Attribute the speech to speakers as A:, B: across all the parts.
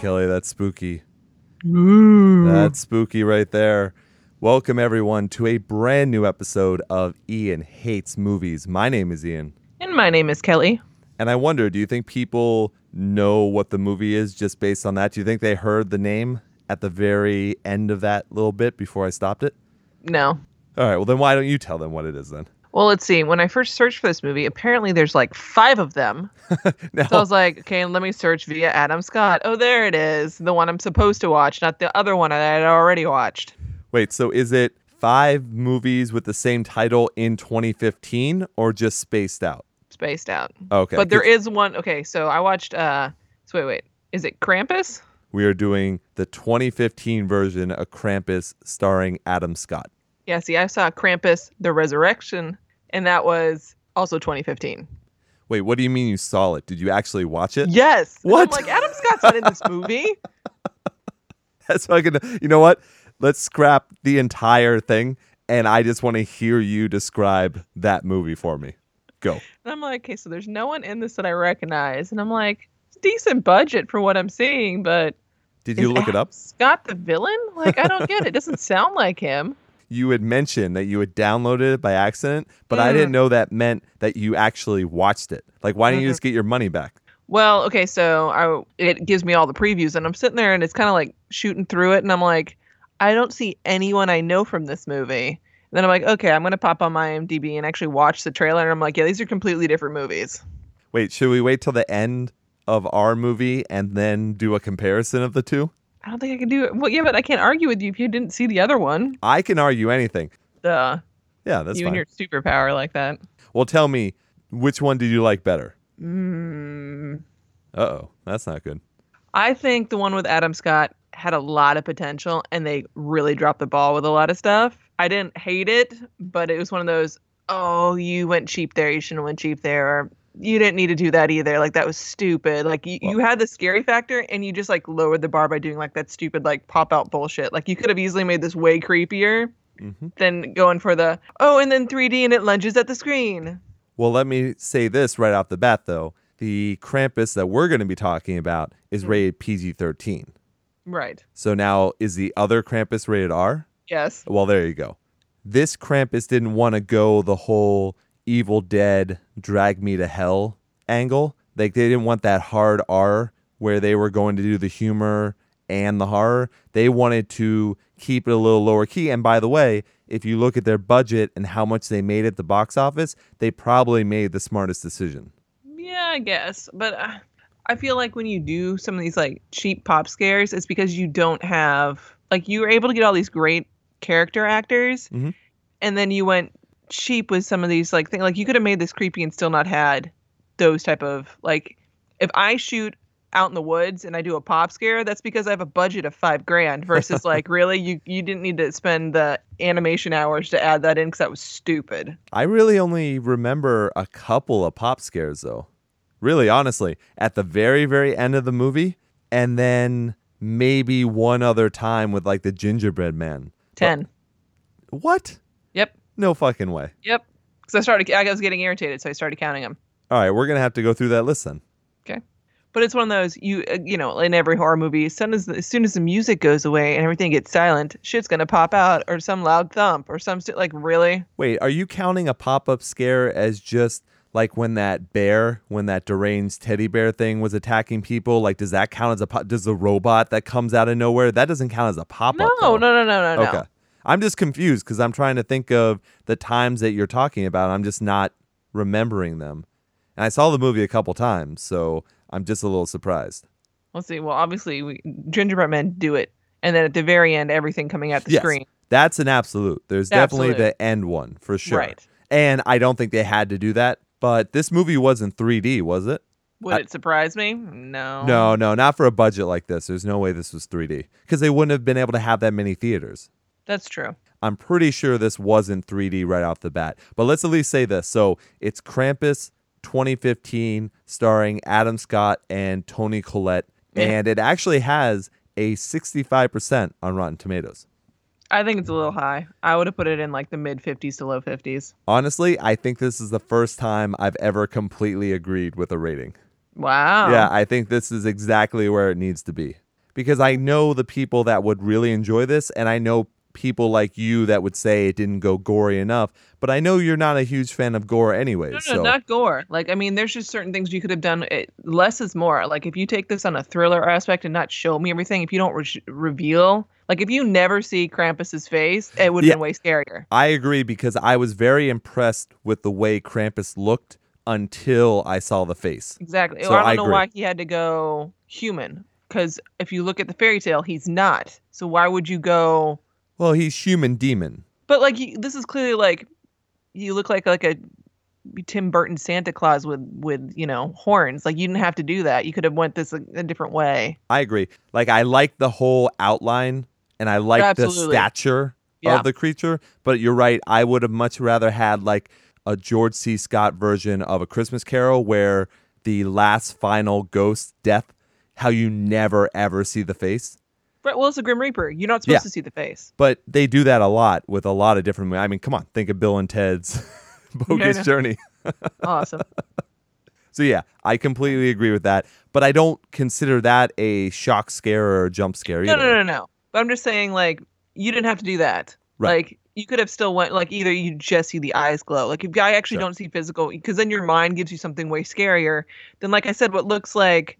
A: Kelly. That's spooky.
B: Ooh.
A: That's spooky right there. Welcome, everyone, to a brand new episode of Ian Hates Movies. My name is Ian.
B: And my name is Kelly.
A: And I wonder, do you think people know what the movie is just based on that? Do you think they heard the name at the very end of that little bit before I stopped it?
B: No.
A: All right, well, then why don't you tell them what it is then?
B: Well, let's see. When I first searched for this movie, apparently there's like five of them.
A: Now,
B: So I was like, okay, let me search via Adam Scott. Oh, there it is. The one I'm supposed to watch, not the other one I had already watched.
A: wait, so is it five movies with the same title in 2015 or just spaced out?
B: Spaced out.
A: Okay.
B: but there is one. Okay, so I watched. uh So wait, wait. Is it Krampus?
A: We are doing the 2015 version of Krampus starring Adam Scott.
B: Yeah, see, I saw Krampus the Resurrection, and that was also 2015.
A: Wait, what do you mean you saw it? Did you actually watch it?
B: Yes.
A: What?
B: I'm like, Adam Scott's not in this movie.
A: That's fucking. You know what? Let's scrap the entire thing, and I just want to hear you describe that movie for me. Go.
B: And I'm like, okay, so there's no one in this that I recognize. And I'm like, it's decent budget for what I'm seeing, but
A: Did you look it up?
B: Scott the villain? Like, I don't get it. It doesn't sound like him.
A: You had mentioned that you had downloaded it by accident, but I didn't know that meant that you actually watched it. Like, why didn't you
B: Mhm.
A: just get your money back?
B: Well, okay, so I it gives me all the previews, and I'm sitting there, and it's kind of like shooting through it, and I'm like, I don't see anyone I know from this movie. And then I'm like, okay, I'm gonna pop on my IMDb and actually watch the trailer, and I'm like, yeah, these are completely different movies.
A: Wait, should we wait till the end of our movie and then do a comparison of the two?
B: I don't think I can do it. Well, yeah, but I can't argue with you if you didn't see the other one.
A: I can argue anything.
B: Duh.
A: Yeah, that's
B: you
A: fine.
B: and your superpower like that.
A: Well, tell me, which one did you like better?
B: Mm,
A: Uh oh, that's not good.
B: I think the one with Adam Scott had a lot of potential, and they really dropped the ball with a lot of stuff. I didn't hate it, but it was one of those, oh, you went cheap there, you shouldn't have went cheap there, or you didn't need to do that either. Like that was stupid. Like you, you had the scary factor, and you just like lowered the bar by doing like that stupid like pop out bullshit. Like you could have easily made this way creepier
A: hmm
B: than going for the oh, and then 3D and it lunges at the screen.
A: Well, let me say this right off the bat, though. The Krampus that we're going to be talking about is
B: Hmm.
A: rated PG 13.
B: Right.
A: So now, is the other Krampus rated R?
B: Yes.
A: Well, there you go. This Krampus didn't want to go the whole Evil Dead, drag me to hell angle. Like, they didn't want that hard R where they were going to do the humor and the horror. They wanted to keep it a little lower key. And by the way, if you look at their budget and how much they made at the box office, they probably made the smartest decision.
B: Yeah, I guess. But uh, I feel like when you do some of these like cheap pop scares, it's because you don't have like you were able to get all these great character actors,
A: Mhm.
B: and then you went cheap with some of these like things. Like you could have made this creepy and still not had those type of like. If I shoot out in the woods and I do a pop scare, that's because I have a budget of five grand. Versus like really, you you didn't need to spend the animation hours to add that in because that was stupid.
A: I really only remember a couple of pop scares, though. Really, honestly, at the very, very end of the movie, and then maybe one other time with like the gingerbread man.
B: Ten.
A: What? No fucking way.
B: Yep. Because I started, I was getting irritated, so I started counting them.
A: All right, we're gonna have to go through that list then. Okay.
B: But it's one of those you, uh, you know, in every horror movie, as soon as as soon as the music goes away and everything gets silent, shit's gonna pop out, or some loud thump, or some st- like really.
A: Wait, are you counting a pop-up scare as just like when that bear, when that deranged teddy bear thing was attacking people? Like, does that count as a pop? Does the robot that comes out of nowhere that doesn't count as a pop-up?
B: No,
A: though?
B: no, no, no, no,
A: Okay. I'm just confused because I'm trying to think of the times that you're talking about. I'm just not remembering them. And I saw the movie a couple times, so I'm just a little surprised.
B: Let's see. Well, obviously, we, Gingerbread Men do it, and then at the very end, everything coming out the
A: Yes.
B: screen.
A: That's an absolute. There's definitely the end one for sure.
B: Right.
A: And I don't think they had to do that. But this movie wasn't 3D, was it?
B: Would
A: I-
B: it surprise me? No.
A: No, no, not for a budget like this. There's no way this was 3D because they wouldn't have been able to have that many theaters.
B: That's true.
A: I'm pretty sure this wasn't 3D right off the bat. But let's at least say this. So it's Krampus 2015, starring Adam Scott and Toni Collette.
B: Yeah.
A: And it actually has a 65% on Rotten Tomatoes.
B: I think it's a little high. I would have put it in like the mid 50s to low 50s.
A: Honestly, I think this is the first time I've ever completely agreed with a rating.
B: Wow.
A: Yeah, I think this is exactly where it needs to be. because I know the people that would really enjoy this, and I know people like you that would say it didn't go gory enough. But I know you're not a huge fan of gore, anyways.
B: No, no,
A: so
B: not gore. Like, I mean, there's just certain things you could have done. It, less is more. Like, if you take this on a thriller aspect and not show me everything, if you don't re- reveal, like, if you never see Krampus's face, it would have
A: Yeah.
B: been way scarier.
A: I agree because I was very impressed with the way Krampus looked until I saw the face.
B: Exactly.
A: So
B: I don't
A: I
B: know
A: agree.
B: why he had to go human. Because if you look at the fairy tale, he's not. So why would you go?
A: Well, he's human demon.
B: But like, you, this is clearly like, you look like like a Tim Burton Santa Claus with with you know horns. Like you didn't have to do that. You could have went this a, a different way.
A: I agree. Like I like the whole outline and I like the stature
B: Yeah.
A: of the creature, but you're right. I would have much rather had like a George C. Scott version of a Christmas Carol where the last final ghost death, how you never ever see the face.
B: Well, it's a Grim Reaper. You're not supposed
A: Yeah.
B: to see the face.
A: But they do that a lot with a lot of different. I mean, come on, think of Bill and Ted's Bogus. Journey.
B: Awesome.
A: So yeah, I completely agree with that. But I don't consider that a shock scare or a jump scare
B: no, no, no, no. But I'm just saying, like, you didn't have to do that.
A: Right.
B: Like, you could have still went like either you just see the eyes glow. Like if I actually
A: Sure.
B: don't see physical, because then your mind gives you something way scarier than like I said, what looks like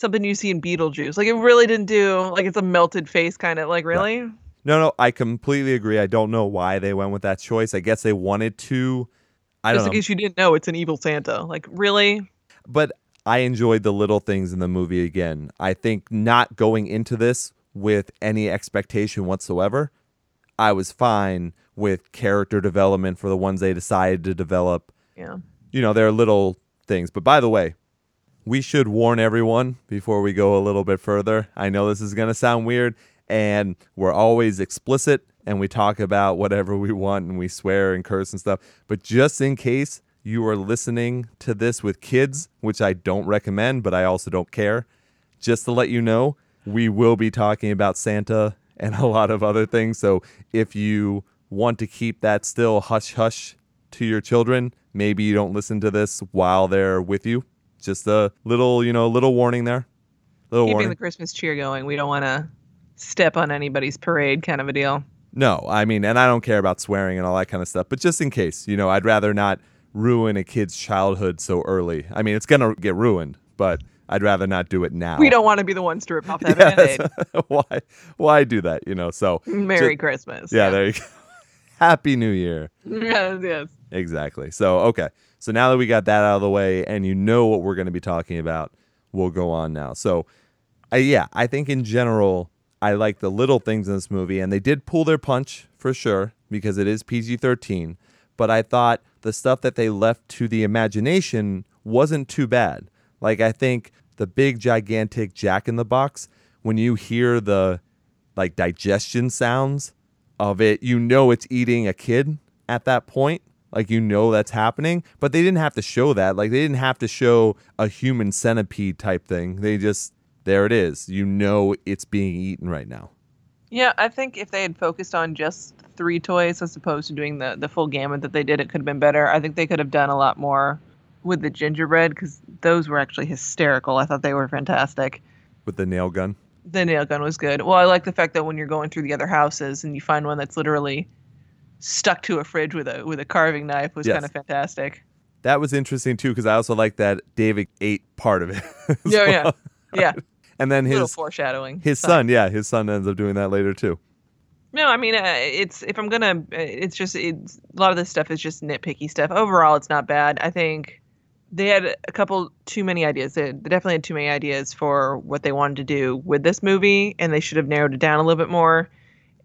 B: something you see in Beetlejuice. Like it really didn't do like it's a melted face kind of like really.
A: No, no, I completely agree. I don't know why they went with that choice. I guess they wanted to. I
B: Just in
A: know.
B: case you didn't know, it's an evil Santa. Like really.
A: But I enjoyed the little things in the movie again. I think not going into this with any expectation whatsoever, I was fine with character development for the ones they decided to develop.
B: Yeah.
A: You know, there are little things. But by the way, we should warn everyone before we go a little bit further. I know this is going to sound weird, and we're always explicit and we talk about whatever we want and we swear and curse and stuff. But just in case you are listening to this with kids, which I don't recommend, but I also don't care, just to let you know, we will be talking about Santa and a lot of other things. So if you want to keep that still hush hush to your children, maybe you don't listen to this while they're with you. Just a little, you know, little warning there. Little
B: Keeping
A: warning.
B: the Christmas cheer going. We don't want to step on anybody's parade kind of a deal.
A: No, I mean, and I don't care about swearing and all that kind of stuff, but just in case, you know, I'd rather not ruin a kid's childhood so early. I mean, it's going to get ruined, but I'd rather not do it now.
B: We don't want to be the ones to rip off that band-aid.
A: why why do that, you know? So,
B: Merry
A: ju-
B: Christmas.
A: yeah, there you go. Happy New Year.
B: yes, yes.
A: Exactly. So, okay. So now that we got that out of the way and you know what we're going to be talking about, we'll go on now. So, yeah, I think in general, I like the little things in this movie, and they did pull their punch for sure because it is PG 13. But I thought the stuff that they left to the imagination wasn't too bad. Like, I think the big, gigantic jack in the box, when you hear the like digestion sounds of it, you know it's eating a kid at that point. Like you know that's happening, but they didn't have to show that. Like they didn't have to show a human centipede type thing. They just there it is. You know it's being eaten right now.
B: Yeah, I think if they had focused on just three toys as opposed to doing the, the full gamut that they did, it could have been better. I think they could have done a lot more with the gingerbread because those were actually hysterical. I thought they were fantastic.
A: with the nail gun.
B: The nail gun was good. Well, I like the fact that when you're going through the other houses and you find one that's literally stuck to a fridge with a with a carving knife was
A: Yes.
B: kind of fantastic.
A: That was interesting too because I also like that David ate part of it.
B: Yeah, yeah, yeah.
A: And then
B: little
A: his
B: foreshadowing.
A: his son, yeah, his son ends up doing that later too.
B: No, I mean, uh, it's if I'm gonna, uh, it's just it's, a lot of this stuff is just nitpicky stuff. Overall, it's not bad. I think they had a couple too many ideas. They, they definitely had too many ideas for what they wanted to do with this movie, and they should have narrowed it down a little bit more.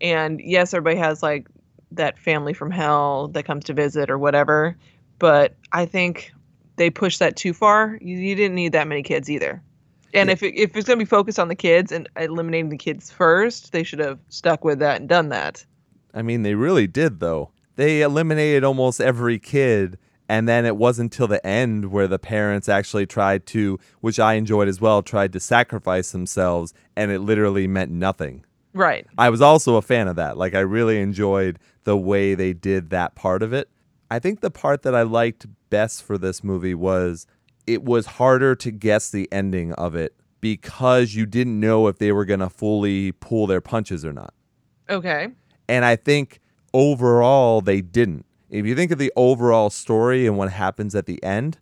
B: And yes, everybody has like that family from hell that comes to visit or whatever, but I think they pushed that too far. You, you didn't need that many kids either. And
A: Yeah.
B: if it, if it's going to be focused on the kids and eliminating the kids first, they should have stuck with that and done that.
A: I mean, they really did, though. They eliminated almost every kid, and then it wasn't until the end where the parents actually tried to, which I enjoyed as well, tried to sacrifice themselves, and it literally meant nothing.
B: Right.
A: I was also a fan of that. Like, I really enjoyed the way they did that part of it. I think the part that I liked best for this movie was it was harder to guess the ending of it because you didn't know if they were going to fully pull their punches or not.
B: Okay.
A: And I think overall they didn't. If you think of the overall story and what happens at the end,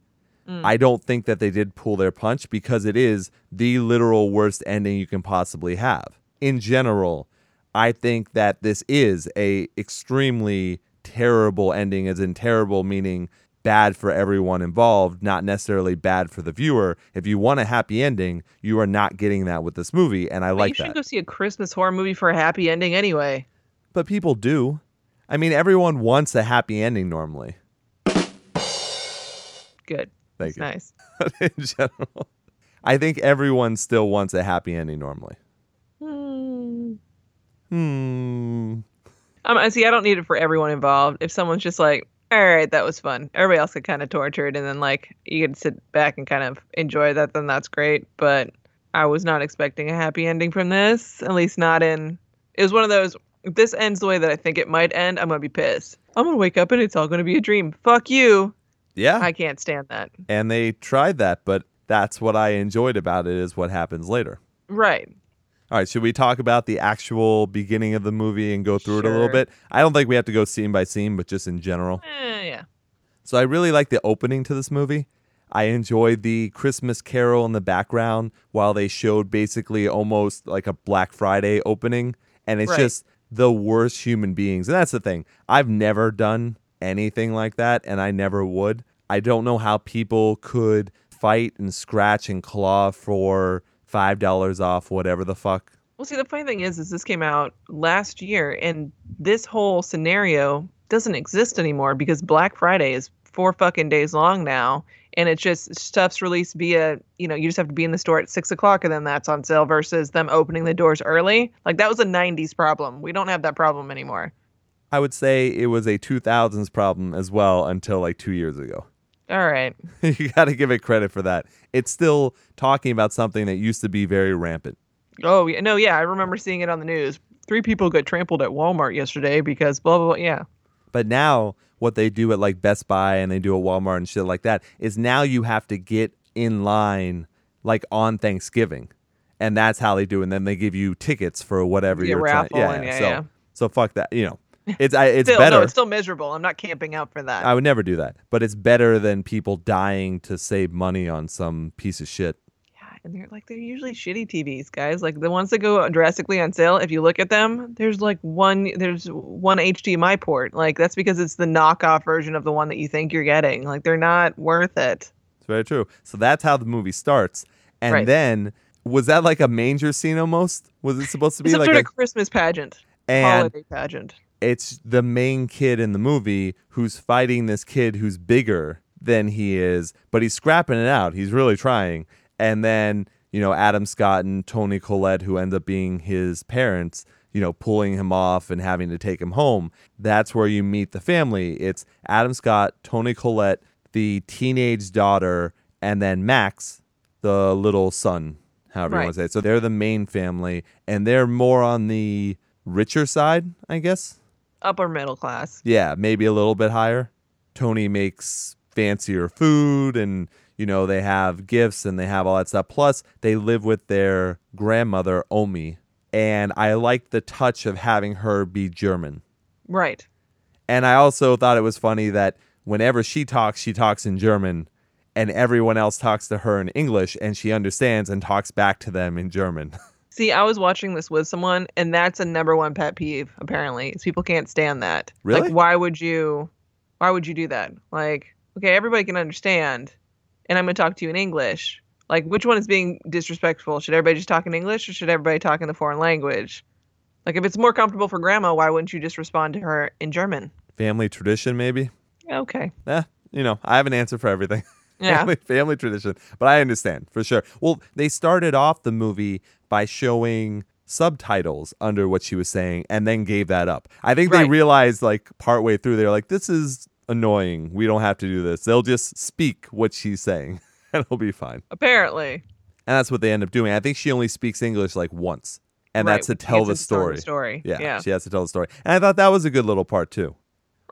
B: Mm.
A: I don't think that they did pull their punch because it is the literal worst ending you can possibly have. In general, I think that this is a extremely terrible ending as in terrible meaning bad for everyone involved, not necessarily bad for the viewer. If you want a happy ending, you are not getting that with this movie and I
B: But
A: like
B: you should
A: that.
B: go see a Christmas horror movie for a happy ending anyway.
A: But people do. I mean, everyone wants a happy ending normally.
B: Good.
A: Thank
B: That's
A: you.
B: nice.
A: In general, I think everyone still wants a happy ending normally.
B: Hmm. Um, I see. I don't need it for everyone involved. If someone's just like, "All right, that was fun," everybody else get kind of tortured, and then like you can sit back and kind of enjoy that. Then that's great. But I was not expecting a happy ending from this. At least not in. It was one of those. If this ends the way that I think it might end, I'm gonna be pissed. I'm gonna wake up and it's all gonna be a dream. Fuck you.
A: Yeah.
B: I can't stand that.
A: and they tried that, but that's what I enjoyed about it is what happens later.
B: Right.
A: All right, should we talk about the actual beginning of the movie and go through it a little bit? I don't think we have to go scene by scene, but just in general.
B: Eh, yeah.
A: So I really like the opening to this movie. I enjoyed the Christmas Carol in the background while they showed basically almost like a Black Friday opening. And it's
B: Right.
A: just the worst human beings. And that's the thing. I've never done anything like that, and I never would. I don't know how people could fight and scratch and claw for $5 off, whatever the fuck.
B: Well, see, the funny thing is, is this came out last year, and this whole scenario doesn't exist anymore because Black Friday is four fucking days long now, and it's just stuff's released via, you know, you just have to be in the store at six o'clock, and then that's on sale versus them opening the doors early. Like that was a '90s problem. We don't have that problem anymore.
A: I would say it was a 2000s problem as well until like two years ago.
B: All right,
A: you got to give it credit for that. It's still talking about something that used to be very rampant.
B: Oh yeah, no, yeah, I remember seeing it on the news. Three people got trampled at Walmart yesterday because blah blah blah. Yeah,
A: But now, what they do at like Best Buy and they do at Walmart and shit like that is now you have to get in line like on Thanksgiving, and that's how they do. And then they give you tickets for whatever
B: Yeah,
A: you're trying.
B: and yeah,
A: so,
B: yeah.
A: so fuck that. You know, it's I, it's
B: still,
A: better.
B: no, it's still miserable. I'm not camping out for that.
A: I would never do that, but it's better than people dying to save money on some piece of shit.
B: Yeah, and they're like they're usually shitty TVs, guys. Like the ones that go drastically on sale. If you look at them, there's like one there's one HDMI port. Like that's because it's the knockoff version of the one that you think you're getting. Like they're not worth it.
A: It's very true. So that's how the movie starts, and
B: Right.
A: then was that like a manger scene almost? Was it supposed to be
B: some
A: like
B: sort
A: a
B: of Christmas pageant,
A: and
B: holiday pageant.
A: It's the main kid in the movie who's fighting this kid who's bigger than he is, but he's scrapping it out. He's really trying. And then, you know, Adam Scott and Toni Collette, who end up being his parents, you know, pulling him off and having to take him home. That's where you meet the family. It's Adam Scott, Toni Collette, the teenage daughter, and then Max, the little son, however you want to say it. So they're the main family, and they're more on the richer side, I guess.
B: Upper middle class.
A: Yeah, maybe a little bit higher. Toni makes fancier food and you know, they have gifts and they have all that stuff. Plus, they live with their grandmother, Omi. And I like the touch of having her be German.
B: Right.
A: And I also thought it was funny that whenever she talks, she talks in German and everyone else talks to her in English and she understands and talks back to them in German.
B: See, I was watching this with someone, and that's a number one pet peeve. Apparently, people can't stand that.
A: Really?
B: Like, why would you? Why would you do that? Like, okay, everybody can understand, and I'm gonna talk to you in English. Like, which one is being disrespectful? Should everybody just talk in English, or should everybody talk in the foreign language? Like, if it's more comfortable for grandma, why wouldn't you just respond to her in German?
A: family tradition, maybe?
B: Okay.
A: Eh, you know, I have an answer for everything.
B: Yeah.
A: family, family tradition. But I understand for sure. Well, they started off the movie by showing subtitles under what she was saying and then gave that up. I think they realized like partway through they're like this is annoying. We don't have to do this. They'll just speak what she's saying and it'll be fine.
B: Apparently.
A: And that's what they end up doing. I think she only speaks English like once. And
B: Right,
A: that's to tell the
B: to tell
A: story.
B: story.
A: Yeah,
B: Yeah.
A: she has to tell the story. And I thought that was a good little part too.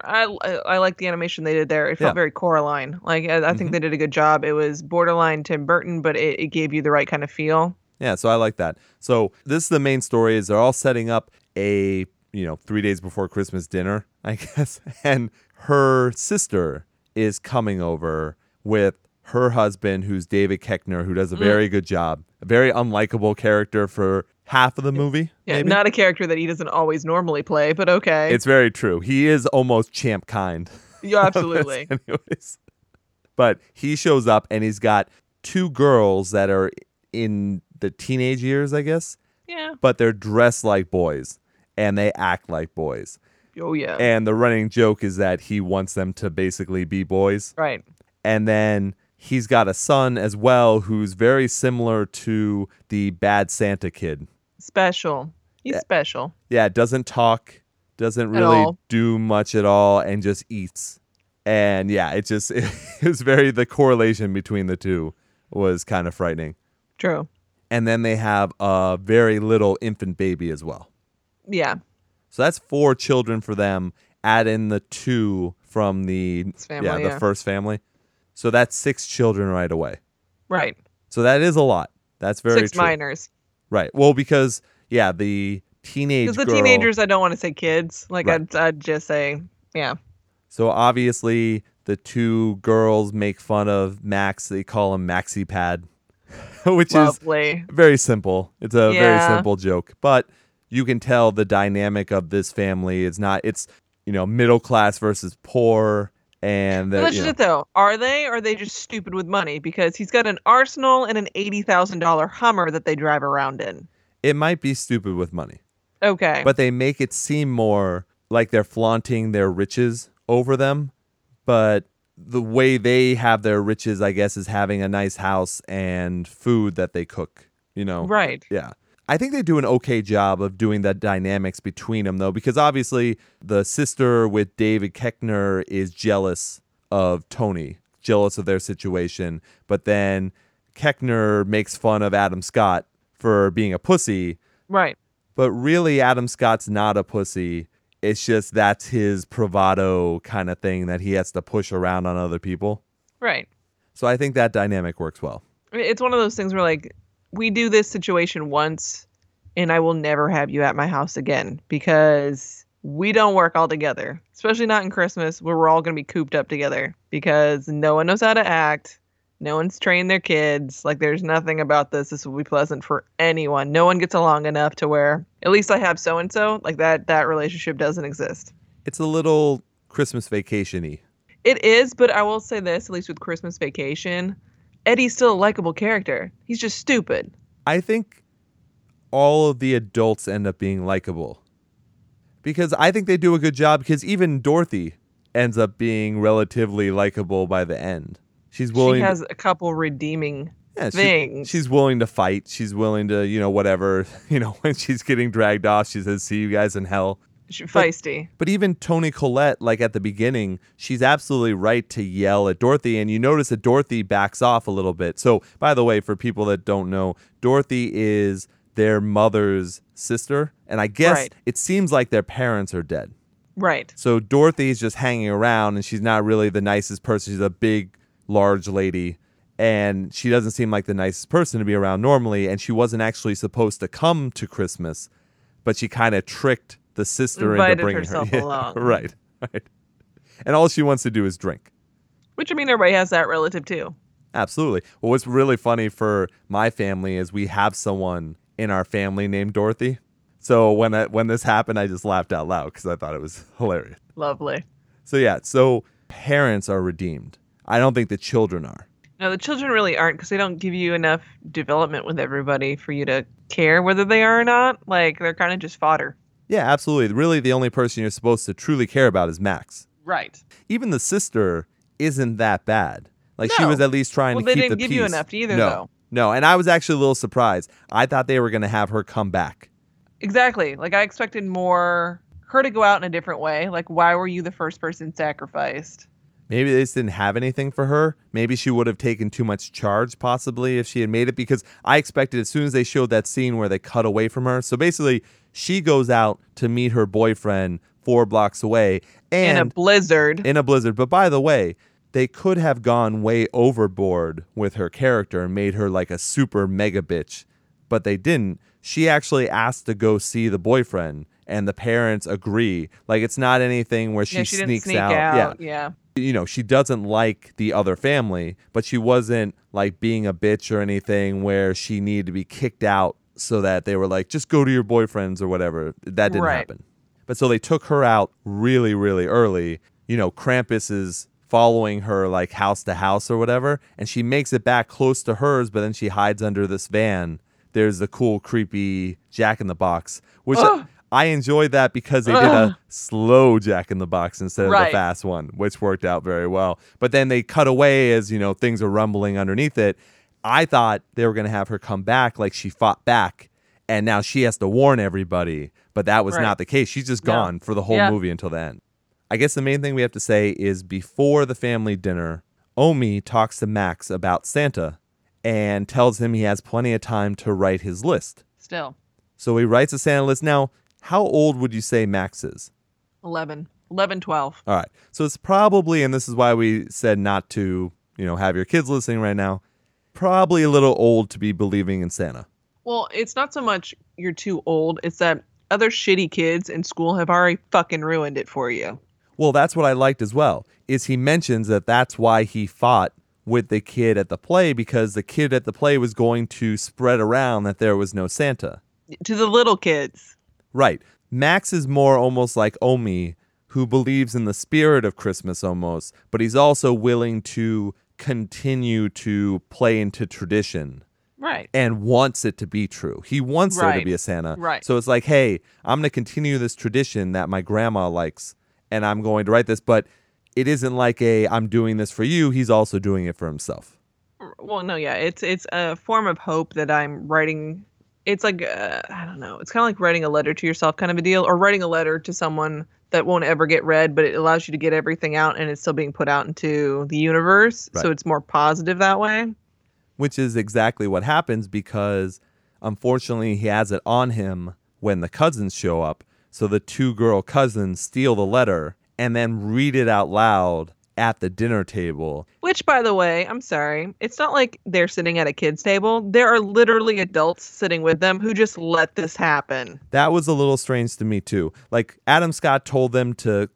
B: I, I like the animation they did there. It felt
A: Yeah.
B: very Coraline. Like I, I think
A: Mhm.
B: they did a good job. It was borderline Tim Burton, but it, it gave you the right kind of feel.
A: Yeah, so I like that. So this is the main story is they're all setting up a, you know, 3 days before Christmas dinner, I guess. And her sister is coming over with her husband who's David Koechner who does a mm. very good job. A very unlikable character for half of the movie.
B: Yeah,
A: maybe?
B: not a character that he doesn't always normally play, but okay.
A: It's very true. He is almost Champ Kind.
B: yeah, absolutely.
A: Anyways. But he shows up and he's got two girls that are in the teenage years, I guess,
B: yeah.
A: but they're dressed like boys and they act like boys.
B: Oh yeah.
A: And the running joke is that he wants them to basically be boys.
B: right.
A: And then he's got a son as well who's very similar to the bad Santa kid.
B: Special. He's special.
A: Yeah, doesn't talk, doesn't really do much at all, and just eats. And yeah, it just it was very the correlation between the two was kind of frightening.
B: True.
A: And then they have a very little infant baby as well.
B: Yeah.
A: So that's four children for them. Add in the two from the
B: family,
A: yeah the
B: yeah.
A: first family. So that's six children right away.
B: Right.
A: So that is a lot. That's very
B: Six
A: true.
B: minors.
A: Right. Well, because yeah, the teenage
B: Because the
A: girl-
B: teenagers, I don't want to say kids. Like
A: Right.
B: I'd, I'd just say, yeah.
A: So obviously, the two girls make fun of Max. They call him Maxi Pad, which is very simple. It's a very simple joke, but you can tell the dynamic of this family is not. It's you know middle class versus poor, and the,
B: that's
A: you
B: just
A: know,
B: it though. Are they or are they just stupid with money? Because he's got an arsenal and an eighty thousand dollar Hummer that they drive around in.
A: it might be stupid with money,
B: Okay.
A: but they make it seem more like they're flaunting their riches over them. But the way they have their riches, I guess, is having a nice house and food that they cook. You know,
B: right.
A: Yeah. I think they do an okay job of doing the dynamics between them, though, because obviously the sister with David Koechner is jealous of Toni, jealous of their situation. But then Koechner makes fun of Adam Scott for being a pussy.
B: Right.
A: But really, Adam Scott's not a pussy. It's just that's his bravado kind of thing that he has to push around on other people.
B: Right.
A: So I think that dynamic works well.
B: It's one of those things where like we do this situation once and I will never have you at my house again because we don't work all together. Especially not in Christmas where we're all going to be cooped up together because no one knows how to act. No one's trained their kids. Like there's nothing about this. This will be pleasant for anyone. No one gets along enough to where at least I have so and so. Like that that relationship doesn't exist.
A: It's a little Christmas vacationy.
B: It is, but I will say this, at least with Christmas Vacation, Eddie's still a likable character. He's just stupid.
A: I think all of the adults end up being likable because I think they do a good job. Because even Dorothy ends up being relatively likable by the end. She's willing.
B: She has a couple redeeming
A: yeah, she-
B: things.
A: she's willing to fight. She's willing to, you know, whatever. You know, when she's getting dragged off, she says, "See you guys in hell."
B: She's feisty.
A: But even Toni Collette, like at the beginning, she's absolutely right to yell at Dorothy. And you notice that Dorothy backs off a little bit. So, by the way, for people that don't know, Dorothy is their mother's sister. And I guess
B: Right.
A: it seems like their parents are dead.
B: Right.
A: So Dorothy's just hanging around and she's not really the nicest person. She's a big, large lady. And she doesn't seem like the nicest person to be around normally. And she wasn't actually supposed to come to Christmas, but she kind of tricked the sister
B: Invited
A: into bringing
B: herself
A: her. Yeah,
B: along.
A: Right, right. And all she wants to do is drink.
B: Which I mean everybody has that relative too.
A: Absolutely. Well, what's really funny for my family is we have someone in our family named Dorothy. So when I, when this happened, I just laughed out loud because I thought it was hilarious.
B: Lovely.
A: So yeah, so parents are redeemed. I don't think the children are.
B: No, the children really aren't because they don't give you enough development with everybody for you to care whether they are or not. Like they're kind of just fodder.
A: Yeah, absolutely. Really, the only person you're supposed to truly care about is Max.
B: Right.
A: Even the sister isn't that bad. Like she was at least trying
B: Well,
A: to keep the peace.
B: Well, they didn't give you enough either,
A: no,
B: though.
A: No, and I was actually a little surprised. I thought they were going to have her come back.
B: Exactly. Like I expected more her to go out in a different way. Like why were you the first person sacrificed?
A: Maybe they just didn't have anything for her. Maybe she would have taken too much charge, possibly, if she had made it. Because I expected as soon as they showed that scene where they cut away from her. So basically, she goes out to meet her boyfriend four blocks away
B: in a blizzard.
A: in a blizzard. But by the way, they could have gone way overboard with her character and made her like a super mega bitch. but they didn't. She actually asked to go see the boyfriend, and the parents agree. Like it's not anything where she,
B: yeah, she
A: sneaks
B: sneak
A: out.
B: out.
A: Yeah,
B: Yeah.
A: You know, she doesn't like the other family, but she wasn't like being a bitch or anything where she needed to be kicked out so that they were like, just go to your boyfriends or whatever. That didn't
B: Right.
A: happen. But so they took her out really, really early. You know, Krampus is following her like house to house or whatever, and she makes it back close to hers, but then she hides under this van. There's the cool, creepy Jack in the Box, which
B: Ugh.
A: I enjoyed that because they did a slow Jack in the Box instead of the fast one, which worked out very well. But then they cut away as you know things are rumbling underneath it. I thought they were going to have her come back like she fought back, and now she has to warn everybody. But that was
B: Right.
A: not the case. She's just gone for the whole
B: Yeah.
A: movie until the end. I guess the main thing we have to say is before the family dinner, Omi talks to Max about Santa and tells him he has plenty of time to write his list.
B: Still.
A: So he writes a Santa list. Now, how old would you say Max is?
B: 11. 11, 12.
A: All right. So it's probably, and this is why we said not to, you know, have your kids listening right now, probably a little old to be believing in Santa.
B: Well, it's not so much you're too old, it's that other shitty kids in school have already fucking ruined it for you.
A: Well, that's what I liked as well. Is he mentions that that's why he fought with the kid at the play because the kid at the play was going to spread around that there was no Santa.
B: To the little kids.
A: Right. Max is more almost like Omi, who believes in the spirit of Christmas almost, but he's also willing to continue to play into tradition
B: Right.
A: and wants it to be true. He wants there to be a Santa.
B: Right.
A: So it's like, hey, I'm going to continue this tradition that my grandma likes and I'm going to write this, but it isn't like a I'm doing this for you, he's also doing it for himself.
B: Well, no, yeah, it's it's a form of hope that I'm writing. It's like uh, I don't know. It's kind of like writing a letter to yourself, kind of a deal, or writing a letter to someone that won't ever get read, but it allows you to get everything out, and it's still being put out into the universe.
A: Right.
B: So it's more positive that way.
A: which is exactly what happens because unfortunately he has it on him when the cousins show up. So the two girl cousins steal the letter and then read it out loud at the dinner table.
B: Which, by the way, I'm sorry, it's not like they're sitting at a kids' table. There are literally adults sitting with them who just let this happen.
A: That was a little strange to me too. Like Adam Scott told them to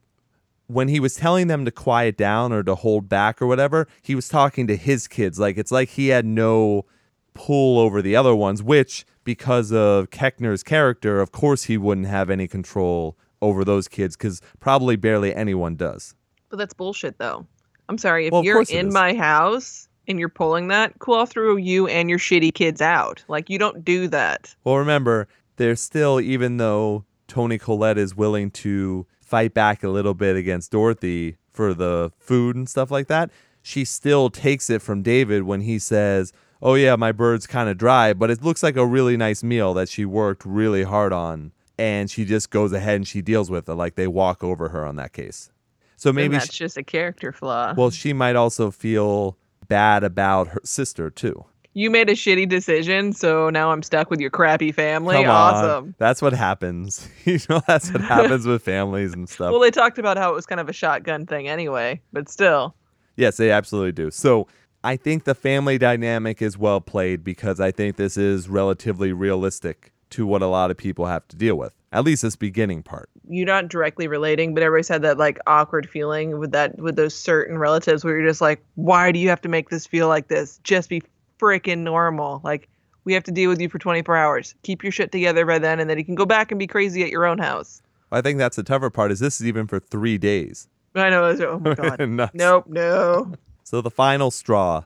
A: when he was telling them to quiet down or to hold back or whatever, he was talking to his kids. Like it's like he had no pull over the other ones, which because of Koechner's character, of course he wouldn't have any control over those kids cuz probably barely anyone does.
B: But that's bullshit, though. I'm sorry. If
A: Well,
B: you're in my house and you're pulling that, cool, I'll throw you and your shitty kids out. Like, you don't do that.
A: Well, remember, there's still, even though Toni Collette is willing to fight back a little bit against Dorothy for the food and stuff like that, she still takes it from David when he says, Oh, yeah, my bird's kind of dry, but it looks like a really nice meal that she worked really hard on. And she just goes ahead and she deals with it like they walk over her on that case. So
B: Maybe that's
A: she,
B: just a character flaw.
A: well, she might also feel bad about her sister too.
B: you made a shitty decision, so now I'm stuck with your crappy family.
A: Come on.
B: awesome.
A: That's what happens. you know, that's what happens with families and stuff.
B: Well, they talked about how it was kind of a shotgun thing anyway, but still.
A: yes, they absolutely do. So I think the family dynamic is well played because I think this is relatively realistic to what a lot of people have to deal with. At least this beginning part.
B: You're not directly relating, but everybody's had that like awkward feeling with that with those certain relatives where you're just like, why do you have to make this feel like this? Just be freaking normal. Like we have to deal with you for 24 hours. Keep your shit together by then, and then you can go back and be crazy at your own house.
A: I think that's the tougher part is this is even for three days.
B: I know. Oh my god. Nope. No.
A: So the final straw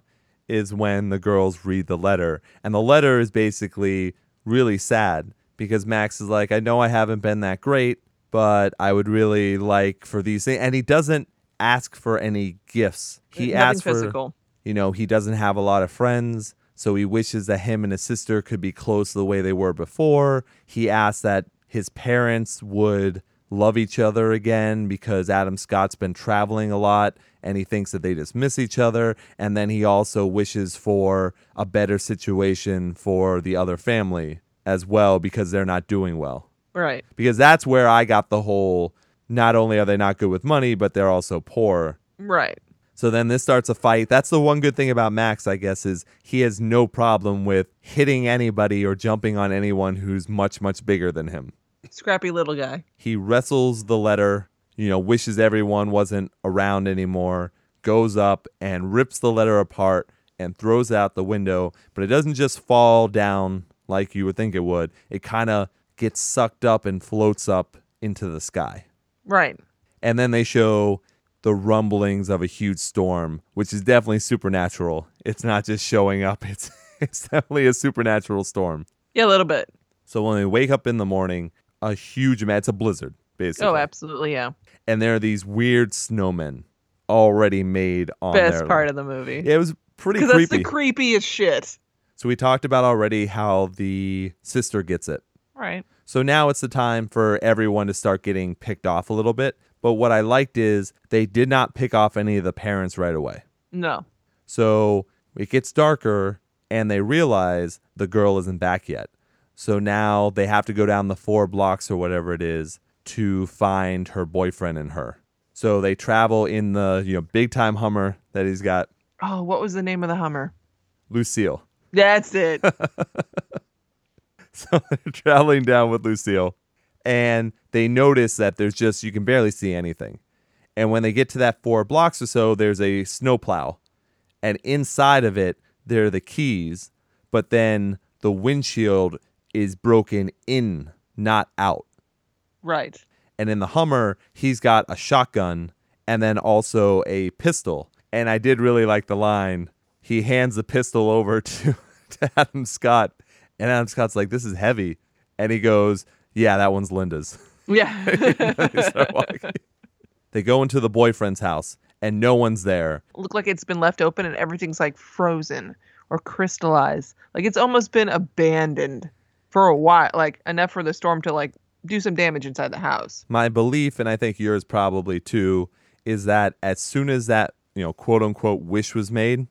A: is when the girls read the letter. And the letter is basically really sad because Max is like, I know I haven't been that great, but I would really like for these things. And he doesn't ask for any gifts. He
B: Nothing
A: asks for,
B: physical.
A: you know, he doesn't have a lot of friends. So he wishes that him and his sister could be close the way they were before. He asks that his parents would love each other again because Adam Scott's been traveling a lot and he thinks that they just miss each other. And then he also wishes for a better situation for the other family as well because they're not doing well.
B: Right.
A: Because that's where I got the whole not only are they not good with money, but they're also poor
B: Right.
A: So then this starts a fight. That's the one good thing about Max, I guess, is he has no problem with hitting anybody or jumping on anyone who's much, much bigger than him.
B: Scrappy little guy.
A: He wrestles the letter, you know, wishes everyone wasn't around anymore, goes up and rips the letter apart and throws it out the window. But it doesn't just fall down like you would think it would, it kind of gets sucked up and floats up into the sky.
B: Right.
A: And then they show the rumblings of a huge storm, which is definitely supernatural. It's not just showing up, it's it's definitely a supernatural storm.
B: Yeah, a little bit.
A: So when they wake up in the morning, a huge man, it's a blizzard, basically.
B: Oh, absolutely, yeah.
A: And there are these weird snowmen already made on
B: Best part of the movie.
A: It was pretty
B: Because that's
A: creepy.
B: the creepiest shit.
A: so we talked about already how the sister gets it.
B: Right.
A: So now it's the time for everyone to start getting picked off a little bit. But what I liked is they did not pick off any of the parents right away.
B: No.
A: So it gets darker and they realize the girl isn't back yet. So now they have to go down the four blocks or whatever it is to find her boyfriend and her. So they travel in the, you know, big time Hummer that he's got,
B: Oh, what was the name of the Hummer?
A: Lucille.
B: That's it.
A: So they're traveling down with Lucille and they notice that there's just, you can barely see anything. And when they get to that four blocks or so, there's a snowplow. And inside of it, there are the keys, but then the windshield is broken in, not out.
B: right.
A: And in the Hummer, he's got a shotgun and then also a pistol. And I did really like the line. He hands the pistol over to, to Adam Scott, and Adam Scott's like, This is heavy. And he goes, Yeah, that one's Linda's.
B: Yeah.
A: They they go into the boyfriend's house, and no one's there.
B: Look like it's been left open and everything's like frozen or crystallized. Like it's almost been abandoned for a while, like enough for the storm to like do some damage inside the house.
A: My belief, and I think yours probably too, is that as soon as that, you know, quote unquote wish was made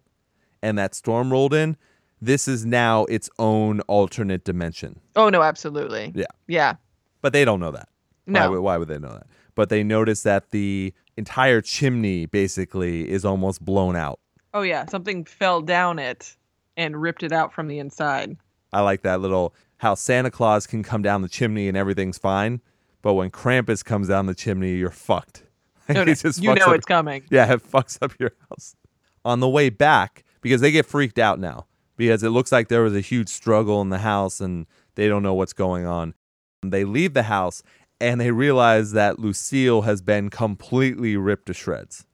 A: and that storm rolled in, this is now its own alternate dimension.
B: Oh no, absolutely.
A: Yeah.
B: Yeah.
A: But they don't know that. Why,
B: No.
A: would- why would they know that? But they notice that the entire chimney basically is almost blown out.
B: Oh yeah, something fell down it and ripped it out from the inside.
A: I like that little how Santa Claus can come down the chimney and everything's fine, but when Krampus comes down the chimney, you're fucked.
B: No, no,
A: just
B: you know
A: up-
B: it's coming.
A: Yeah, it fucks up your house. On the way back, because they get freaked out now, because it looks like there was a huge struggle in the house and they don't know what's going on. They leave the house and they realize that Lucille has been completely ripped to shreds.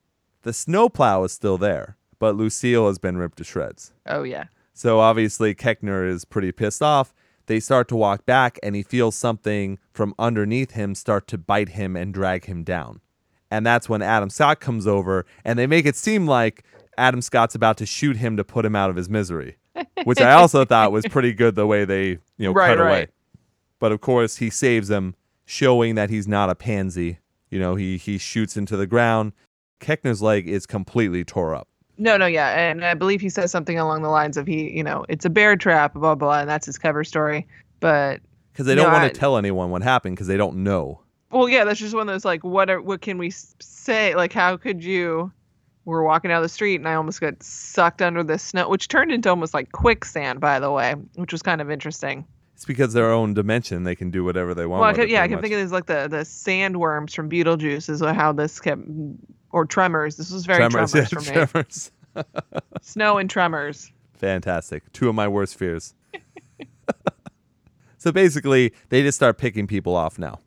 A: The snowplow is still there, but Lucille has been ripped to shreds.
B: Oh yeah.
A: So obviously Koechner is pretty pissed off. They start to walk back and he feels something from underneath him start to bite him and drag him down. And that's when Adam Scott comes over and they make it seem like Adam Scott's about to shoot him to put him out of his misery, which I also thought was pretty good the way they, you know,
B: Right,
A: cut away.
B: right.
A: But of course, he saves him, showing that he's not a pansy. You know, he he shoots into the ground. Koechner's leg is completely tore up.
B: No, no, yeah, and I believe he says something along the lines of he, you know, it's a bear trap, blah blah, and that's his cover story. But
A: Because they don't want
B: I-
A: to tell anyone what happened because they don't know.
B: well, yeah, that's just one of those like, what are, what can we say? Like, how could you? We're walking down the street and I almost got sucked under the snow, which turned into almost like quicksand, by the way, which was kind of interesting.
A: It's because their own dimension. They can do whatever they want.
B: well, I
A: it,
B: yeah, I can
A: much.
B: thinking there's like the the sandworms from Beetlejuice is how this kept, or Tremors. This was very Tremors,
A: yeah,
B: for me.
A: tremors.
B: Snow and Tremors.
A: Fantastic. Two of my worst fears. so basically, they just start picking people off now.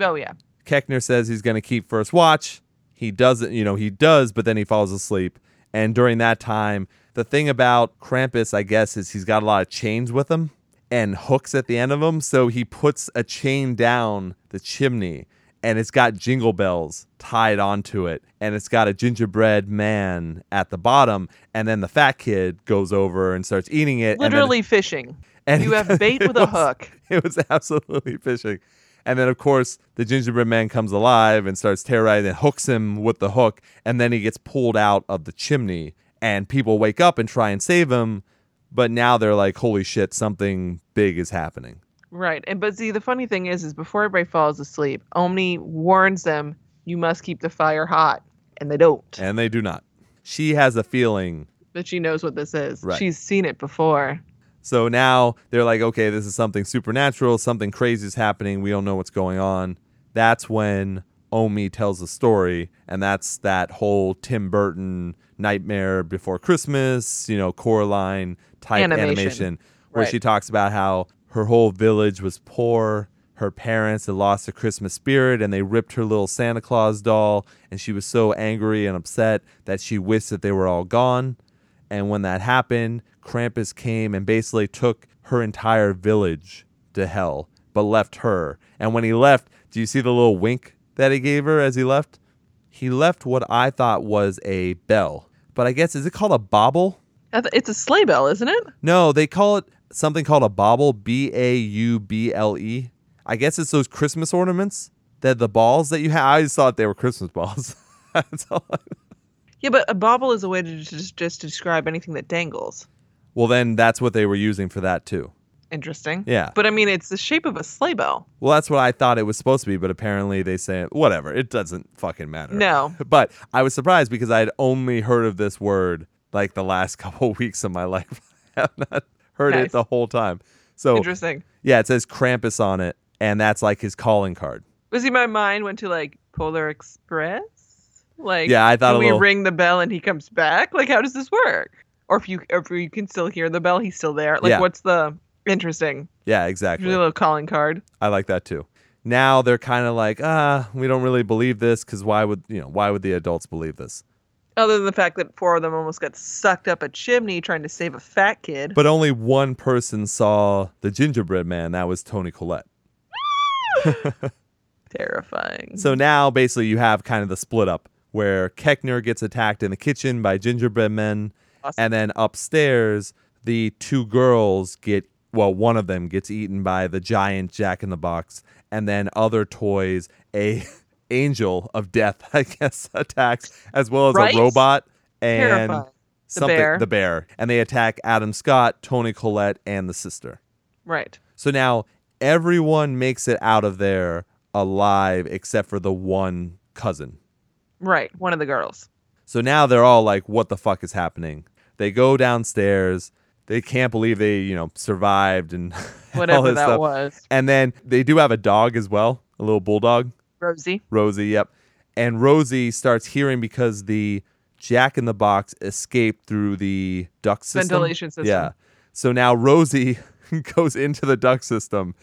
B: Oh yeah.
A: Koechner says he's going to keep first watch. He doesn't, you know, he does, but then he falls asleep. And during that time, the thing about Krampus, I guess, is he's got a lot of chains with him and hooks at the end of them. So he puts a chain down the chimney and it's got jingle bells tied onto it. And it's got a gingerbread man at the bottom. And then the fat kid goes over and starts eating it. and
B: Literally fishing.
A: and
B: You have bait
A: it
B: with a hook.
A: It was absolutely fishing. And then, of course, the gingerbread man comes alive and starts terrorizing and hooks him with the hook. And then he gets pulled out of the chimney. And people wake up and try and save him. But now they're like, holy shit, something big is happening.
B: Right. And but see the funny thing is is before everybody falls asleep, Omi warns them you must keep the fire hot. And they don't.
A: And they do not. she has a feeling.
B: But she knows what this is.
A: Right.
B: She's seen it before.
A: So now they're like, okay, this is something supernatural. Something crazy is happening. We don't know what's going on. That's when Omi tells the story, and that's that whole Tim Burton Nightmare Before Christmas, you know, Coraline type
B: Animation.
A: animation, where
B: Right.
A: she talks about how her whole village was poor. Her parents had lost the Christmas spirit and they ripped her little Santa Claus doll. And she was so angry and upset that she wished that they were all gone. And when that happened, Krampus came and basically took her entire village to hell, but left her. And when he left, do you see the little wink that he gave her as he left? He left what I thought was a bell. But I guess, is it called a
B: th- It's a sleigh bell, isn't it?
A: No, they call it something called a bauble, B A U B L E. I guess it's those Christmas ornaments that the balls that you have. I just thought they were Christmas balls. That's all. I-
B: Yeah, but a bauble is a way to just, just describe anything that dangles.
A: Well, then that's what they were using for that too.
B: Interesting.
A: Yeah.
B: But I mean, it's the shape of a sleigh bell.
A: Well, that's what I thought it was supposed to be, but apparently they say whatever. It doesn't fucking matter.
B: No.
A: But I was surprised because I had only heard of this word like the last couple weeks of my life. I have not heard it the whole time. So
B: Interesting.
A: yeah, it says Krampus on it, and that's like his calling card.
B: Was he my mind went to like Polar Express? Like
A: Yeah, I thought
B: we
A: little-
B: ring the bell and he comes back? Like how does this work? Or if you if you can still hear the bell, he's still there. Like
A: Yeah.
B: what's the interesting?
A: Yeah,
B: Usually
A: exactly.
B: a little calling card.
A: I like that too. Now they're kind of like, ah, we don't really believe this because why would you know why would the adults believe this?
B: Other than the fact that four of them almost got sucked up a chimney trying to save a fat kid.
A: But only one person saw the gingerbread man. That was Toni Collette.
B: Terrifying.
A: So now basically you have kind of the split up where Koechner gets attacked in the kitchen by gingerbread men,
B: Awesome.
A: and then upstairs the two girls get well, one of them gets eaten by the giant Jack in the Box, and then other toys a angel of death I guess attacks as well as
B: Right?
A: a robot and
B: Terrifying. The
A: something
B: bear.
A: the bear, and they attack Adam Scott, Toni Collette, and the sister.
B: Right.
A: So now everyone makes it out of there alive except for the one cousin.
B: Right. One of the girls.
A: So now they're all like, what the fuck is happening? They go downstairs. They can't believe they, you know, survived and all
B: Whatever
A: this
B: that
A: stuff.
B: was.
A: And then they do have a dog as well, a little bulldog,
B: Rosie.
A: Rosie, yep. And Rosie starts hearing because the Jack in the Box escaped through the duct system.
B: Ventilation system.
A: Yeah. So now Rosie goes into the duct system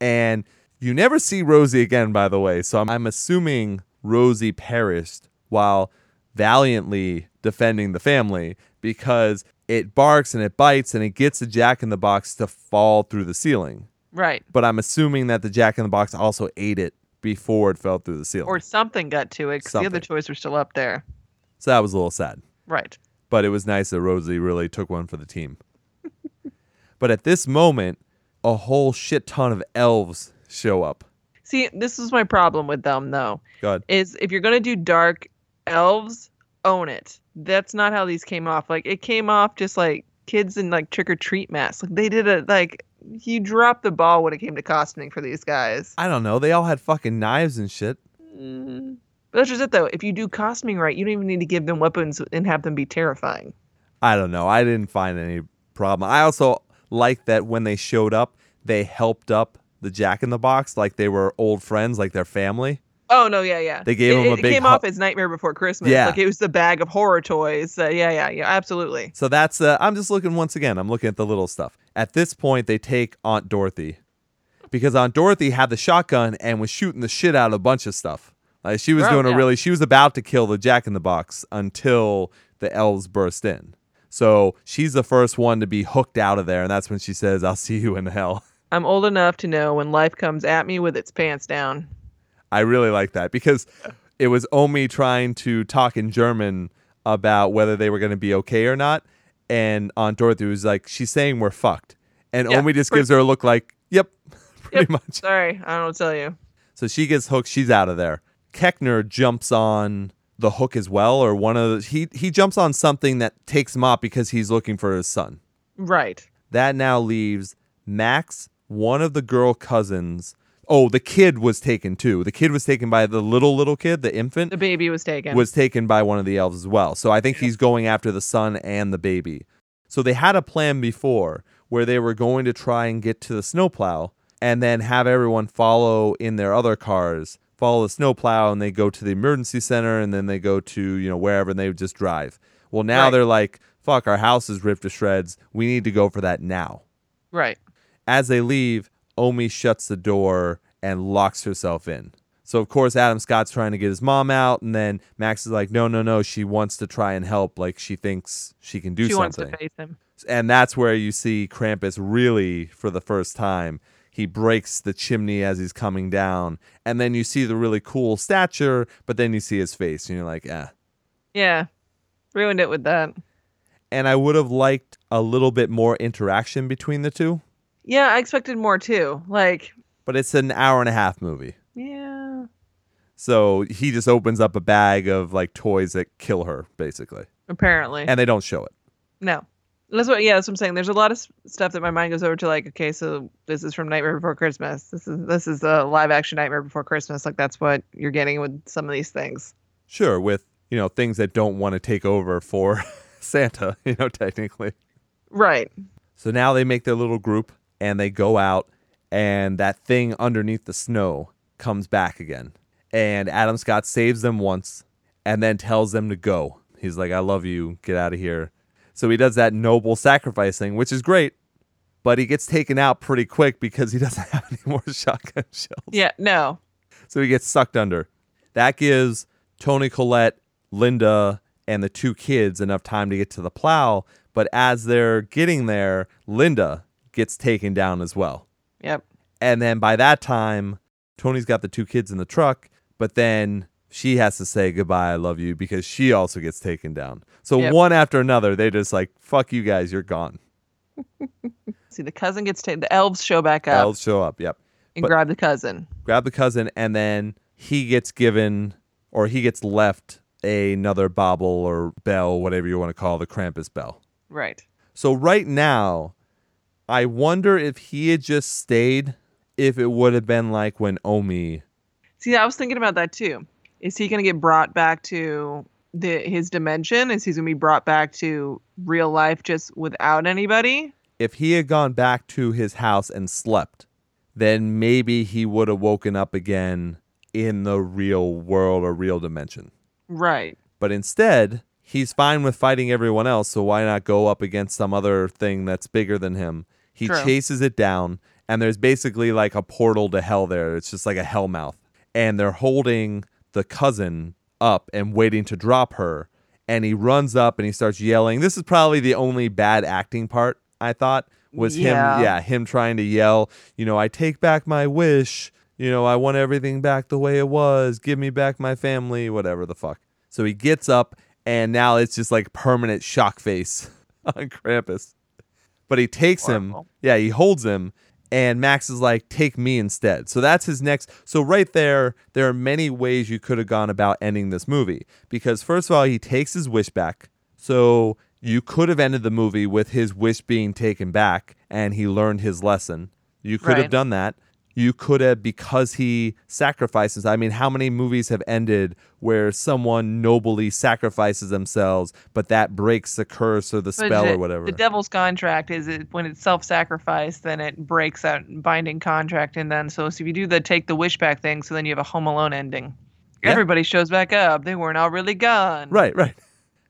A: and you never see Rosie again, by the way. So I'm, I'm assuming Rosie perished while valiantly defending the family because it barks and it bites and it gets the Jack in the Box to fall through the ceiling.
B: Right.
A: But I'm assuming that the Jack in the Box also ate it before it fell through the ceiling.
B: Or something got to it because the other toys were still up there.
A: so that was a little sad.
B: Right.
A: but it was nice that Rosie really took one for the team. but at this moment, a whole shit ton of elves show up.
B: See, this is my problem with them though.
A: God,
B: Is if you're gonna do dark elves, own it. That's not how these came off. Like it came off just like kids in like trick or treat masks. Like they did it like you dropped the ball when it came to costuming for these guys.
A: I don't know. They all had fucking knives and shit.
B: Mm. But that's just it though. If you do costuming right, you don't even need to give them weapons and have them be terrifying.
A: I don't know. I didn't find any problem. I also like that when they showed up, they helped up the Jack in the Box like they were old friends, like their family.
B: Oh no, yeah, yeah.
A: They gave
B: it,
A: him a
B: it
A: big
B: came
A: hu-
B: off as Nightmare Before Christmas.
A: Yeah.
B: like it was the bag of horror toys. Uh, yeah, yeah, yeah, absolutely.
A: So that's uh, I'm just looking once again. I'm looking at the little stuff. At this point, they take Aunt Dorothy because Aunt Dorothy had the shotgun and was shooting the shit out of a bunch of stuff. Like she was
B: Oh,
A: doing a really. She was about to kill the Jack in the Box until the elves burst in. So she's the first one to be hooked out of there, and that's when she says, "I'll see you in hell."
B: I'm old enough to know when life comes at me with its pants down.
A: I really like that because it was Omi trying to talk in German about whether they were going to be okay or not, and Aunt Dorothy was like, "She's saying we're fucked," and
B: Yeah,
A: Omi just
B: pretty-
A: gives her a look like, "Yep, pretty
B: Yep.
A: much."
B: Sorry, I don't know what to tell you.
A: So she gets hooked. She's out of there. Koechner jumps on the hook as well, or one of the he he jumps on something that takes him off because he's looking for his son.
B: Right.
A: That now leaves Max, one of the girl cousins, Oh, the kid was taken too. The kid was taken by the little little kid, the infant
B: The baby was taken.
A: was taken by one of the elves as well. So I think he's going after the son and the baby. So they had a plan before where they were going to try and get to the snowplow and then have everyone follow in their other cars, follow the snowplow, and they go to the emergency center and then they go to, you know, wherever and they would just drive. Well, now
B: Right.
A: they're like, fuck, our house is ripped to shreds. We need to go for that now.
B: right.
A: As they leave, Omi shuts the door and locks herself in. So of course Adam Scott's trying to get his mom out, and then Max is like, "No, no, no." She wants to try and help. Like she thinks she can do
B: she wants
A: something,
B: to face him.
A: and that's where you see Krampus really, for the first time, he breaks the chimney as he's coming down, and then you see the really cool stature, but then you see his face, and you're like, "Ah."
B: Yeah. Ruined it with that.
A: And I would have liked a little bit more interaction between the two,
B: Yeah, I expected more too. Like,
A: but it's an hour and a half movie.
B: yeah.
A: So he just opens up a bag of like toys that kill her, basically,
B: Apparently.
A: and they don't show it.
B: no. That's what yeah, that's what I'm saying. There's a lot of stuff that my mind goes over to like, okay, so this is from Nightmare Before Christmas. This is this is a live action Nightmare Before Christmas. Like that's what you're getting with some of these things.
A: Sure, with you know things that don't want to take over for Santa, you know, technically.
B: Right.
A: So now they make their little group and they go out, and that thing underneath the snow comes back again. And Adam Scott saves them once and then tells them to go. He's like, I love you, get out of here. So he does that noble sacrifice thing, which is great, but he gets taken out pretty quick because he doesn't have any more shotgun shells.
B: Yeah, no.
A: So he gets sucked under. That gives Toni Collette, Linda, and the two kids enough time to get to the plow. But as they're getting there, Linda gets taken down as well.
B: Yep.
A: And then by that time, Toni's got the two kids in the truck, but then she has to say goodbye, I love you, because she also gets taken down. So
B: Yep.
A: one after another, they just like, fuck you guys, you're gone.
B: See, the cousin gets taken. The elves show back up
A: Elves show up. Yep.
B: and
A: but-
B: grab the cousin.
A: grab the cousin, and then he gets given or he gets left another bauble or bell, whatever you want to call the Krampus bell.
B: Right.
A: So right now, I wonder if he had just stayed, if it would have been like when Omi.
B: See, I was thinking about that too. Is he going to get brought back to the his dimension? Is he going to be brought back to real life just without anybody?
A: If he had gone back to his house and slept, then maybe he would have woken up again in the real world or real dimension.
B: Right.
A: But instead, he's fine with fighting everyone else, so why not go up against some other thing that's bigger than him? He
B: True.
A: chases it down, and there's basically like a portal to hell there. It's just like a hell mouth. And they're holding the cousin up and waiting to drop her. And he runs up and he starts yelling. This is probably the only bad acting part, I thought, was
B: Yeah.
A: him, yeah, him trying to yell, you know, I take back my wish. You know, I want everything back the way it was. Give me back my family, whatever the fuck. So he gets up, and now it's just like permanent shock face on Krampus. But he takes him, yeah, he holds him, and Max is like, take me instead. So that's his next. So right there, there are many ways you could have gone about ending this movie. Because first of all, he takes his wish back. So you could have ended the movie with his wish being taken back and he learned his lesson. You could have done that. You could have, because he sacrifices. I mean, how many movies have ended where someone nobly sacrifices themselves, but that breaks the curse or the spell
B: the,
A: or whatever?
B: The devil's contract is it when it's self-sacrifice, then it breaks that binding contract, and then so, so if you do the take the wish back thing, so then you have a Home Alone ending.
A: Yeah.
B: Everybody shows back up. They weren't all really gone.
A: Right, right.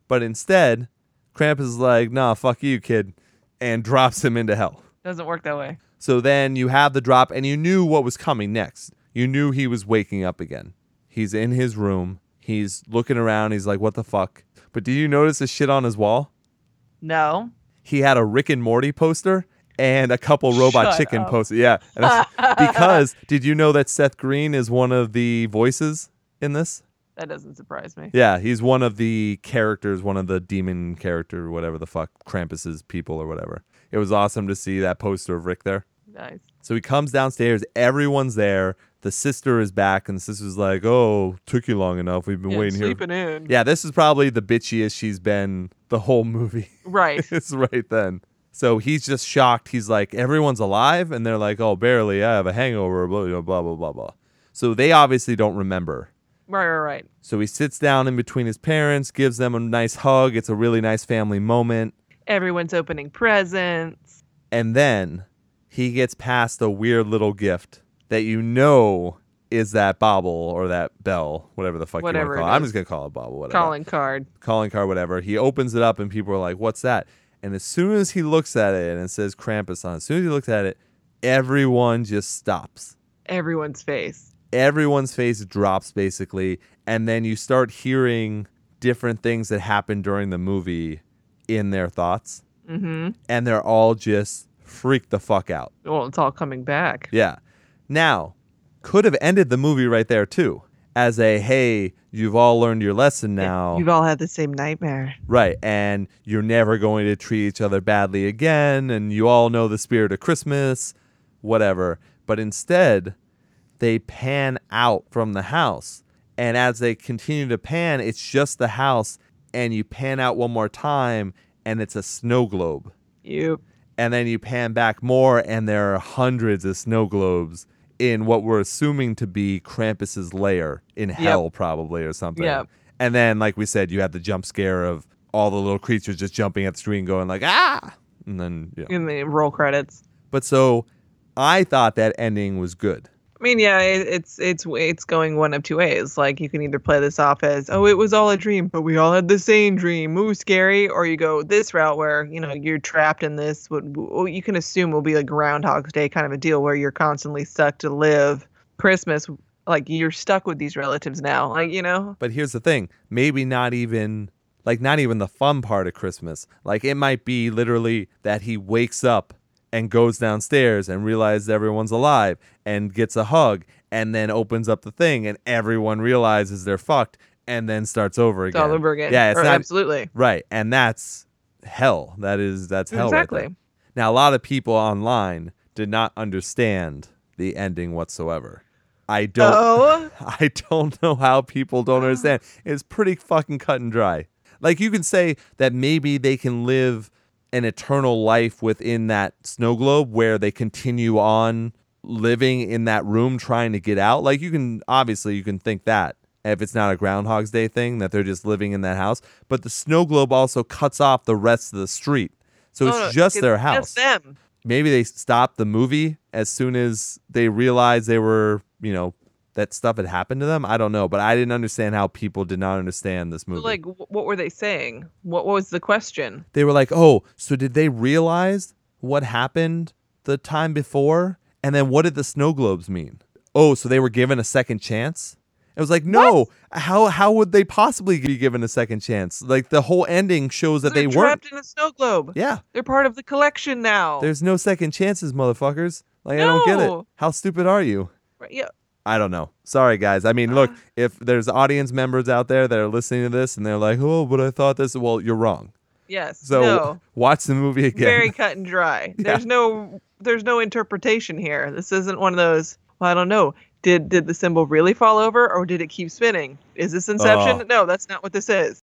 A: But instead, Krampus is like, nah, fuck you, kid, and drops him into hell.
B: Doesn't work that way.
A: So then you have the drop, and you knew what was coming next. You knew he was waking up again. He's in his room. He's looking around. He's like, what the fuck? But did you notice the shit on his wall?
B: No.
A: He had a Rick and Morty poster and a couple Robot
B: Shut
A: Chicken
B: up.
A: posters. Yeah. And because did you know that Seth Green is one of the voices in this?
B: That doesn't surprise me.
A: Yeah, he's one of the characters, one of the demon character, whatever the fuck, Krampus's people or whatever. It was awesome to see that poster of Rick there.
B: Nice.
A: So he comes downstairs, everyone's there. The sister is back, and the sister's like, "Oh, took you long enough. We've been
B: Yeah,
A: waiting here."
B: sleeping in.
A: Yeah, this is probably the bitchiest she's been the whole movie.
B: Right.
A: it's right then. So he's just shocked. He's like, everyone's alive, and they're like, oh, barely. I have a hangover. Blah blah blah blah blah. blah. So they obviously don't remember.
B: Right, right, right.
A: So he sits down in between his parents, gives them a nice hug. It's a really nice family moment.
B: Everyone's opening presents.
A: And then he gets past a weird little gift that you know is that bobble or that bell, whatever the fuck
B: Whatever
A: you want to call it. I'm just going to call it bobble, whatever.
B: Calling card.
A: Calling card, whatever. He opens it up and people are like, what's that? And as soon as he looks at it and it says Krampus on it, as soon as he looks at it, everyone just stops.
B: Everyone's face.
A: everyone's face drops basically and then you start hearing different things that happen during the movie in their thoughts
B: Mm-hmm.
A: and they're all just freaked the fuck out
B: Well, it's all coming back.
A: yeah now could have ended the movie right there too as a hey you've all learned your lesson now
B: You've all had the same nightmare.
A: right and you're never going to treat each other badly again and you all know the spirit of christmas whatever but instead they pan out from the house. And as they continue to pan, it's just the house. And you pan out one more time, and it's a snow globe.
B: You.
A: And then you pan back more, and there are hundreds of snow globes in what we're assuming to be Krampus's lair in hell, probably, or something.
B: Yep.
A: And then, like we said, you have the jump scare of all the little creatures just jumping at the screen, going like, ah! And then, yeah.
B: In the roll credits.
A: But so I thought that ending was good.
B: I mean, yeah, it, it's it's it's going one of two ways. Like you can either play this off as, oh, it was all a dream, but we all had the same dream. Ooh, scary. Or you go this route where you know you're trapped in this. What you can assume will be like Groundhog's Day kind of a deal where you're constantly stuck to live Christmas. Like you're stuck with these relatives now. Like you know,
A: But here's the thing maybe not even, like, not even the fun part of Christmas. Like, it might be literally that he wakes up and goes downstairs and realizes everyone's alive and gets a hug and then opens up the thing and everyone realizes they're fucked and then starts over
B: it's
A: again.
B: all over again.
A: Yeah, it's
B: Or
A: not
B: absolutely
A: right. And that's hell. That is, that's hell.
B: exactly.
A: there. Now, a lot of people online did not understand the ending whatsoever. I don't.
B: Oh,
A: I don't know how people don't understand. It's pretty fucking cut and dry. Like you can say that maybe they can live an eternal life within that snow globe where they continue on living in that room trying to get out. Like you can obviously you can think that if it's not a groundhog's day thing that they're just living in that house, but the snow globe also cuts off the rest of the street. So it's
B: no,
A: just their house
B: Just them.
A: maybe they stopped the movie as soon as they realized they were, you know, that stuff had happened to them. I don't know, but I didn't understand how people did not understand this movie.
B: Like, what were they saying? What was the question?
A: they were like, "Oh, so did they realize what happened the time before? And then what did the snow globes mean? Oh, so they were given a second chance?" It was like, "No, how how would they possibly be given a second chance? Like the whole ending shows that
B: They're
A: they weren't.
B: trapped in a snow globe.
A: Yeah,
B: They're part of the collection now.
A: there's no second chances, motherfuckers. Like I don't get it. How stupid are you?"
B: Right, yeah.
A: I don't know. Sorry, guys. I mean, look, ah. if there's audience members out there that are listening to this and they're like, "Oh, but I thought this," well, you're wrong.
B: Yes.
A: So
B: no.
A: watch the movie again.
B: Very cut and dry.
A: Yeah.
B: There's no there's no interpretation here. This isn't one of those. Well, I don't know. Did did the symbol really fall over or did it keep spinning? Is this Inception?
A: Oh.
B: No, that's not what this is.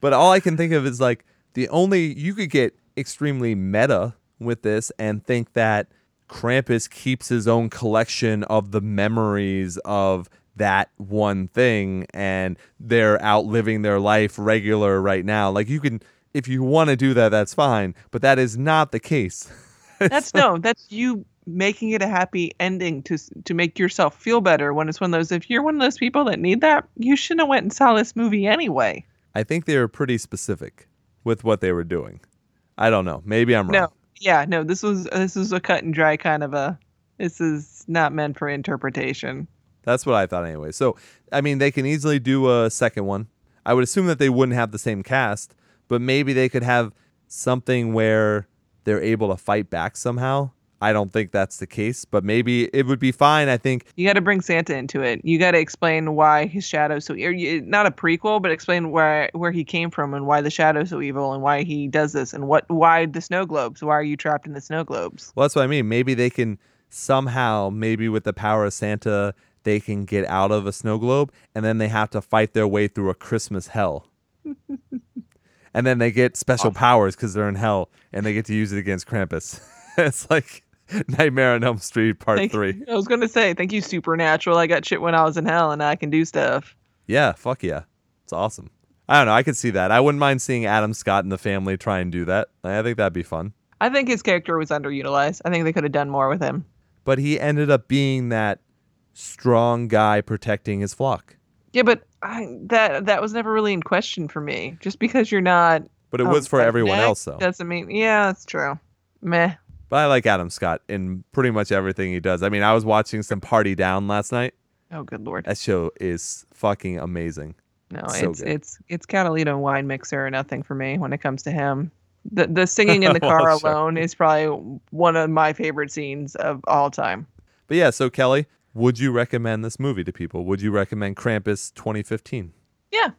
A: but all I can think of is like the only you could get extremely meta with this and think that Krampus keeps his own collection of the memories of that one thing and they're out living their life regular right now. Like you can if you want to do that that's fine, but that is not the case.
B: That's no. That's you making it a happy ending to to make yourself feel better. When it's one of those. If you're one of those people that need that, you shouldn't have went and saw this movie anyway.
A: I think they were pretty specific with what they were doing. I don't know. Maybe I'm wrong.
B: No. Yeah. No. This was uh, this was a cut and dry kind of a. This is not meant for interpretation.
A: That's what I thought anyway. So, I mean, they can easily do a second one. I would assume that they wouldn't have the same cast, but maybe they could have something where they're able to fight back somehow. I don't think that's the case, but maybe it would be fine. I think
B: You got to bring Santa into it. You got to explain why his shadow so not a prequel, but explain where where he came from and why the shadow's so evil and why he does this and what why the snow globes. Why are you trapped in the snow globes?
A: well, that's what I mean. Maybe they can somehow, maybe with the power of Santa, they can get out of a snow globe and then they have to fight their way through a Christmas hell. and then they get special
B: Awesome.
A: powers because they're in hell, and they get to use it against Krampus. it's like Nightmare on Elm Street Part
B: Thank-
A: Three.
B: I was gonna say, thank you, Supernatural. I got shit when I was in hell, and I can do stuff.
A: Yeah, fuck yeah, it's awesome. I don't know. I could see that. I wouldn't mind seeing Adam Scott and the family try and do that. I think that'd be fun.
B: I think his character was underutilized. I think they could have done more with him.
A: But he ended up being that strong guy protecting his flock.
B: Yeah, but I, that that was never really in question for me. Just because you're not,
A: But it was for everyone else, though.
B: Doesn't mean, yeah, that's true. Meh.
A: But I like Adam Scott in pretty much everything he does. I mean, I was watching some Party Down last night.
B: Oh, good lord.
A: That show is fucking amazing.
B: No,
A: so
B: it's
A: good.
B: it's it's Catalina wine mixer or nothing for me when it comes to him. The the singing in the
A: Well,
B: car
A: sure.
B: alone is probably one of my favorite scenes of all time.
A: But yeah, so Kelly, would you recommend this movie to people? Would you recommend Krampus 2015?
B: Yeah.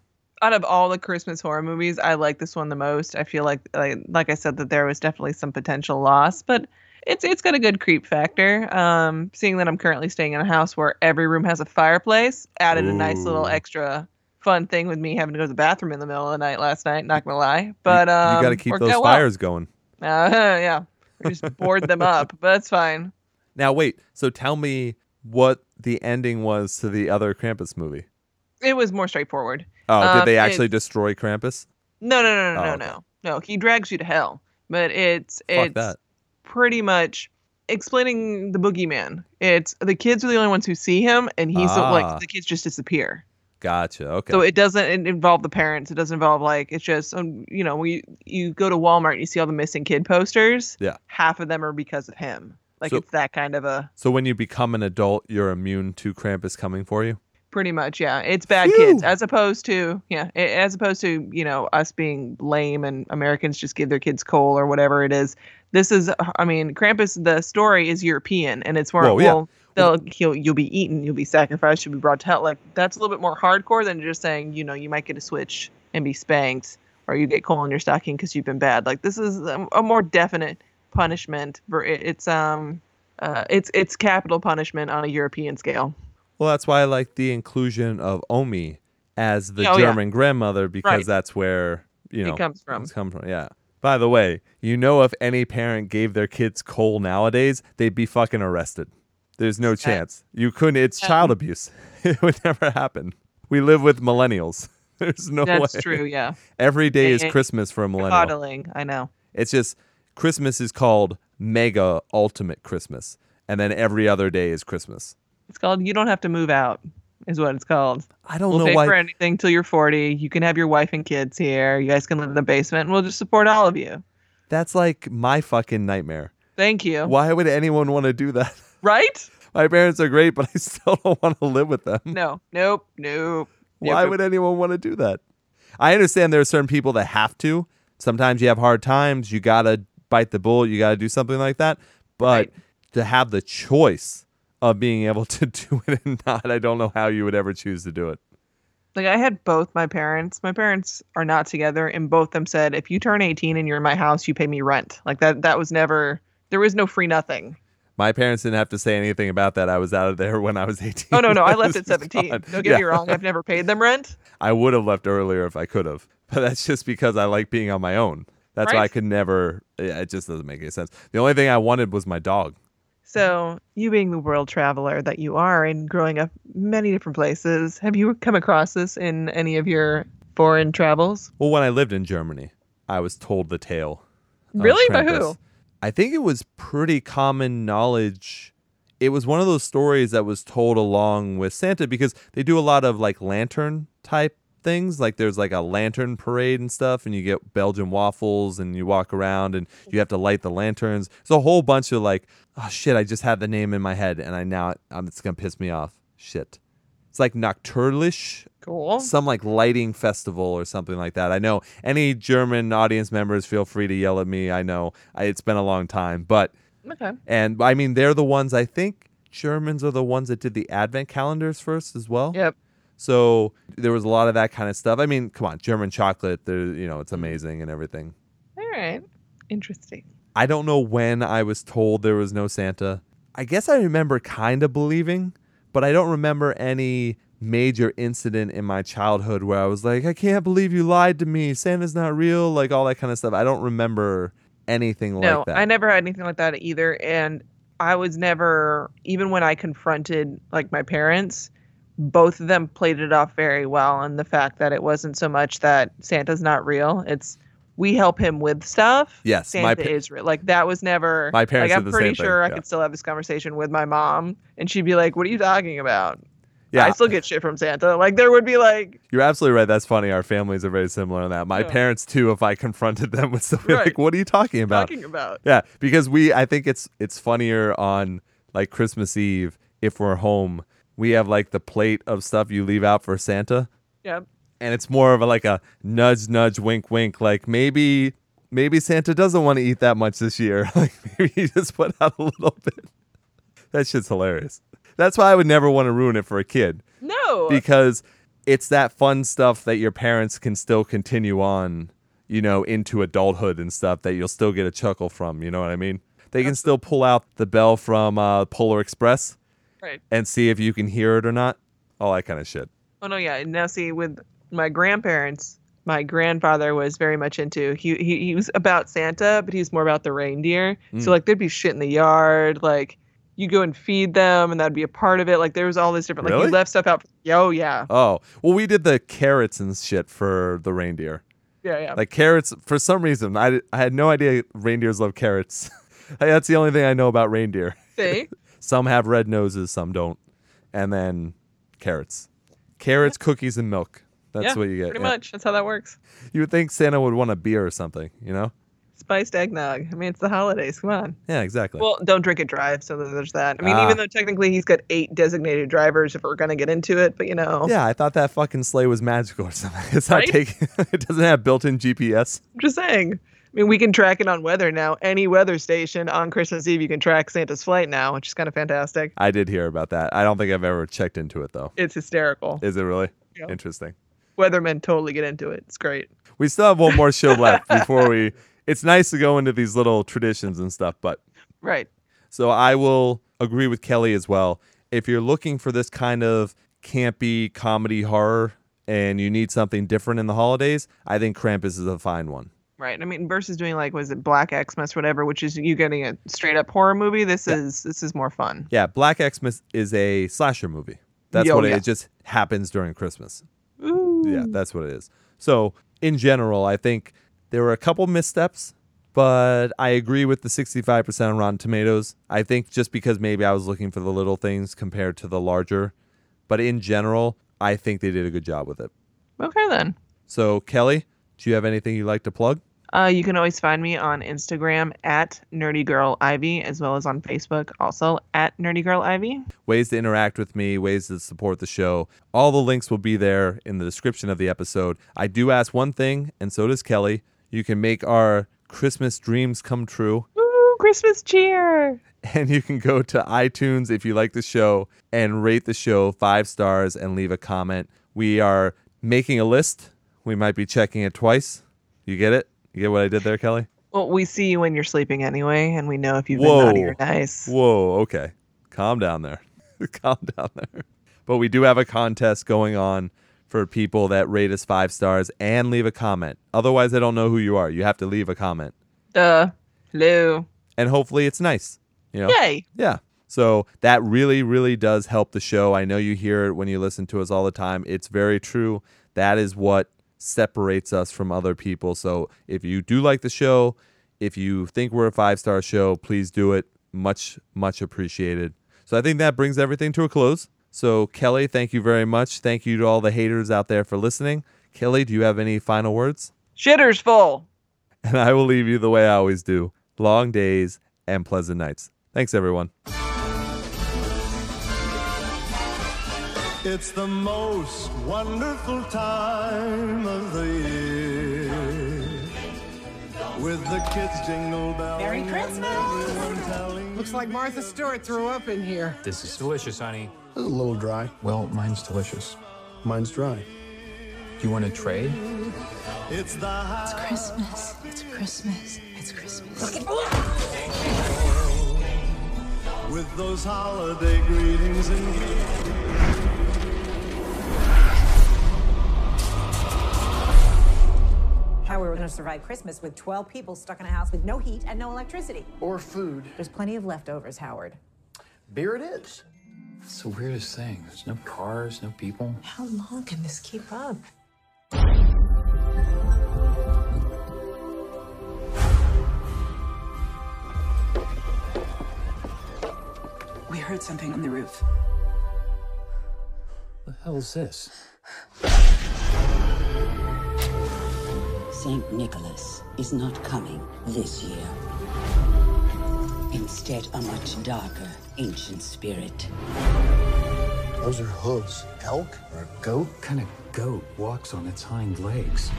B: Out of all the Christmas horror movies, I like this one the most. I feel like like, like I said that there was definitely some potential loss, but it's it's got a good creep factor. Um, seeing that I'm currently staying in a house where every room has a fireplace added a nice little extra fun thing with me having to go to the bathroom in the middle of the night last night. Not gonna lie, but
A: you,
B: um,
A: got to keep those
B: out well.
A: fires going.
B: Uh, yeah, we just board them up, but it's fine.
A: Now, wait. So tell me what the ending was to the other Krampus movie.
B: It was more straightforward.
A: Oh, did
B: Um,
A: they actually
B: it's-
A: destroy Krampus?
B: No, no, no, no,
A: Oh,
B: no,
A: okay.
B: no, no. He drags you to hell, but it's
A: Fuck
B: it's
A: that.
B: pretty much explaining the boogeyman. It's the kids are the only ones who see him, and he's
A: Ah.
B: like the kids just disappear.
A: Gotcha. Okay.
B: So it doesn't involve the parents. It doesn't involve like it's just um, you know when you, you go to Walmart and you see all the missing kid posters.
A: Yeah.
B: half of them are because of him. Like
A: So-
B: it's that kind of a
A: so when you become an adult, you're immune to Krampus coming for you.
B: Pretty much yeah. It's bad
A: Phew.
B: kids as opposed to yeah as opposed to you know us being lame and Americans just give their kids coal or whatever it is. This is I mean Krampus. The story is European and it's more
A: Well, yeah.
B: They'll, he'll, you'll be eaten, you'll be sacrificed, you'll be brought to hell. Like that's a little bit more hardcore than just saying, you know, you might get a switch and be spanked, or you get coal in your stocking because you've been bad. Like this is a, a more definite punishment. For it- it's um, uh, it's it's capital punishment on a European scale.
A: Well, that's why I like the inclusion of Omi as the
B: Oh, yeah.
A: German grandmother because
B: Right.
A: that's where you know
B: it comes from.
A: it's come from. Yeah. By the way, you know, if any parent gave their kids coal nowadays, they'd be fucking arrested. There's no chance. You couldn't. It's child abuse. it would never happen. We live with millennials. There's no
B: That's
A: way.
B: true. Yeah,
A: Every day is Christmas for a millennial.
B: coddling. I know.
A: It's just Christmas is called mega ultimate Christmas, and then every other day is Christmas.
B: It's called "You Don't Have to Move Out." Is what it's called.
A: I don't
B: We'll
A: know
B: pay
A: why.
B: for anything till you're 40. You can have your wife and kids here. You guys can live in the basement, and we'll just support all of you.
A: That's like my fucking nightmare.
B: Thank you.
A: Why would anyone want to do that?
B: Right?
A: My parents are great, but I still don't want to live with them.
B: No. Nope. Nope.
A: Why
B: Nope.
A: would anyone want to do that? I understand there are certain people that have to. Sometimes you have hard times. You got to bite the bullet. You got to do something like that. But
B: Right.
A: to have the choice of being able to do it and not, I don't know how you would ever choose to do it.
B: Like I had both my parents. My parents are not together, and both them said, "If you turn 18 and you're in my house, you pay me rent." Like that. That was never. There was no free nothing.
A: My parents didn't have to say anything about that. I was out of there when I was 18.
B: Oh no, no, I left at 17.
A: gone.
B: Don't get
A: Yeah.
B: me wrong. I've never paid them rent.
A: I would have left earlier if I could have, but that's just because I like being on my own. That's why I could never. yeah, It just doesn't make any sense. The only thing I wanted was my dog.
B: So, you being the world traveler that you are and growing up many different places, have you come across this in any of your foreign travels?
A: Well, when I lived in Germany, I was told the tale.
B: Really? By who?
A: I think it was pretty common knowledge. It was one of those stories that was told along with Santa because they do a lot of like lantern type things. Like there's like a lantern parade and stuff, and you get Belgian waffles and you walk around and you have to light the lanterns. It's a whole bunch of like, oh shit, I just had the name in my head and I now um, it's gonna piss me off. Shit. It's like Nocturlish
B: Cool.
A: some like lighting festival or something like that. I know any German audience members feel free to yell at me. I know I, it's been a long time, but
B: Okay.
A: and I mean they're the ones I think Germans are the ones that did the advent calendars first as well.
B: Yep.
A: So there was a lot of that kind of stuff. I mean, come on, German chocolate, there you know, it's amazing and everything.
B: All right. Interesting.
A: I don't know when I was told there was no Santa. I guess I remember kind of believing, but I don't remember any major incident in my childhood where I was like, I can't believe you lied to me. Santa's not real, like all that kind of stuff. I don't remember anything
B: No,
A: like that.
B: No, I never had anything like that either. And I was never, even when I confronted like my parents, both of them played it off very well. And the fact that it wasn't so much that Santa's not real, it's we help him with stuff.
A: Yes,
B: Santa
A: my pa-
B: is real. Like that was never.
A: My parents
B: Like I'm pretty sure I could still have this conversation with my mom, and she'd be like, "What are you talking about?"
A: yeah,
B: I still get shit from Santa. Like there would be like,
A: You're absolutely right. That's funny. Our families are very similar on that. My
B: Yeah.
A: parents too. If I confronted them, with be
B: Right.
A: like, "What are you talking about?"
B: talking about.
A: Yeah, because we. I think it's it's funnier on like Christmas Eve if we're home. We have like the plate of stuff you leave out for Santa,
B: Yep.
A: and it's more of a like a nudge, nudge, wink, wink. Like maybe maybe Santa doesn't want to eat that much this year. Like maybe he just put out a little bit. That shit's hilarious. That's why I would never want to ruin it for a kid
B: No.
A: because it's that fun stuff that your parents can still continue on, you know, into adulthood and stuff that you'll still get a chuckle from. You know what I mean? They can still pull out the bell from uh, Polar Express
B: right.
A: and see if you can hear it or not. All that kind of shit.
B: Oh no, yeah. Now see, with my grandparents, my grandfather was very much into he he, he was about Santa, but he was more about the reindeer.
A: Mm.
B: So like there'd be shit in the yard, like you go and feed them, and that'd be a part of it. Like there was all this different like
A: Really?
B: you left stuff out. For, Oh yeah,
A: Oh, well, we did the carrots and shit for the reindeer.
B: yeah, yeah.
A: Like carrots, for some reason, I, I had no idea reindeers love carrots. That's the only thing I know about reindeer.
B: See?
A: Some have red noses, some don't. And then carrots. Carrots, cookies, and milk. That's
B: yeah,
A: what you get.
B: Pretty
A: yeah.
B: much. That's how that works.
A: You would think Santa would want a beer or something, you know?
B: Spiced eggnog. I mean, it's the holidays. Come on.
A: Yeah, exactly.
B: Well, don't drink and drive. So there's that. I mean,
A: Ah.
B: even though technically he's got eight designated drivers, if we're gonna get into it, but you know,
A: yeah, I thought that fucking sleigh was magical or something. It's not
B: Right?
A: taking. it doesn't have built-in GPS.
B: I'm just saying. I mean, we can track it on weather now. Any weather station on Christmas Eve, you can track Santa's flight now, which is kind of fantastic.
A: I did hear about that. I don't think I've ever checked into it though.
B: It's hysterical.
A: Is it really?
B: Yeah.
A: Interesting.
B: Weathermen totally get into it. It's great.
A: We still have one more show left before we. It's nice to go into these little traditions and stuff, but
B: Right.
A: So I will agree with Kelly as well. If you're looking for this kind of campy comedy horror and you need something different in the holidays, I think Krampus is a fine one.
B: Right. I mean, versus doing like was it Black Xmas, whatever, which is you getting a straight up horror movie. This is this is more fun.
A: Yeah, Black Xmas is a slasher movie. That's
B: Yo,
A: what it
B: yeah.
A: is. It just happens during Christmas.
B: Ooh.
A: Yeah, that's what it is. So, in general, I think there were a couple missteps, but I agree with the 65% on Rotten Tomatoes. I think just because maybe I was looking for the little things compared to the larger, but in general, I think they did a good job with it.
B: Okay then.
A: So, Kelly, do you have anything you'd like to plug?
B: Uh, you can always find me on Instagram at Nerdy Girl Ivy, as well as on Facebook, also at Nerdy Girl Ivy.
A: Ways to interact with me, ways to support the show. All the links will be there in the description of the episode. I do ask one thing, and so does Kelly. You can make our Christmas dreams come true.
B: Ooh, Christmas cheer!
A: and you can go to iTunes if you like the show and rate the show five stars and leave a comment. We are making a list. We might be checking it twice. You get it? You get what I did there, Kelly?
B: Well, we see you when you're sleeping anyway, and we know if you've
A: Whoa.
B: been naughty or nice.
A: Whoa, okay. Calm down there. Calm down there. But we do have a contest going on for people that rate us five stars and leave a comment. Otherwise, I don't know who you are. You have to leave a comment.
B: Duh. Hello.
A: And hopefully it's nice. You know?
B: Yay.
A: Yeah. So that really, really does help the show. I know you hear it when you listen to us all the time. It's very true. That is what separates us from other people. So if you do like the show, if you think we're a five star show, please do it. Much, much appreciated. So I think that brings everything to a close. So, Kelly, thank you very much. Thank you to all the haters out there for listening. Kelly, do you have any final words?
B: Shitter's full.
A: And I will leave you the way I always do long days and pleasant nights. Thanks, everyone.
C: It's the most wonderful time of the year. With the kids jingle bells.
D: Merry Christmas. Looks like Martha Stewart threw up in here.
E: This is delicious, honey.
F: This is a little dry.
E: Well, mine's delicious.
F: Mine's dry.
E: Do you want to trade?
C: It's the high
G: Christmas. It's Christmas. It's Christmas.
C: with those holiday greetings and
H: going to survive Christmas with 12 people stuck in a house with no heat and no electricity?
F: Or food.
H: There's plenty of leftovers, Howard.
F: Beer it is.
E: It's the weirdest thing. There's no cars, no people.
H: How long can this keep up?
G: We heard something on the roof.
E: The hell's this?
I: St. Nicholas is not coming this year. Instead, a much darker ancient spirit.
F: Those are hooves. Elk or a goat?
E: What kind of goat walks on its hind legs?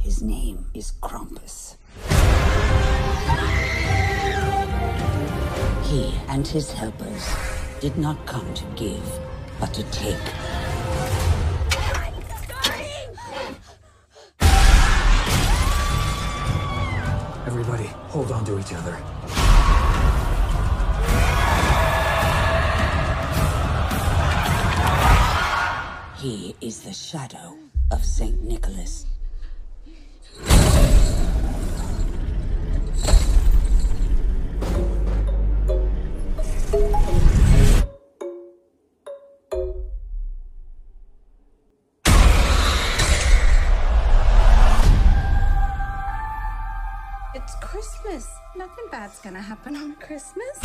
I: His name is Krampus. He and his helpers did not come to give, but to take.
E: Hold on to each other.
I: He is the shadow of St. Nicholas.
G: Bad's gonna happen on Christmas.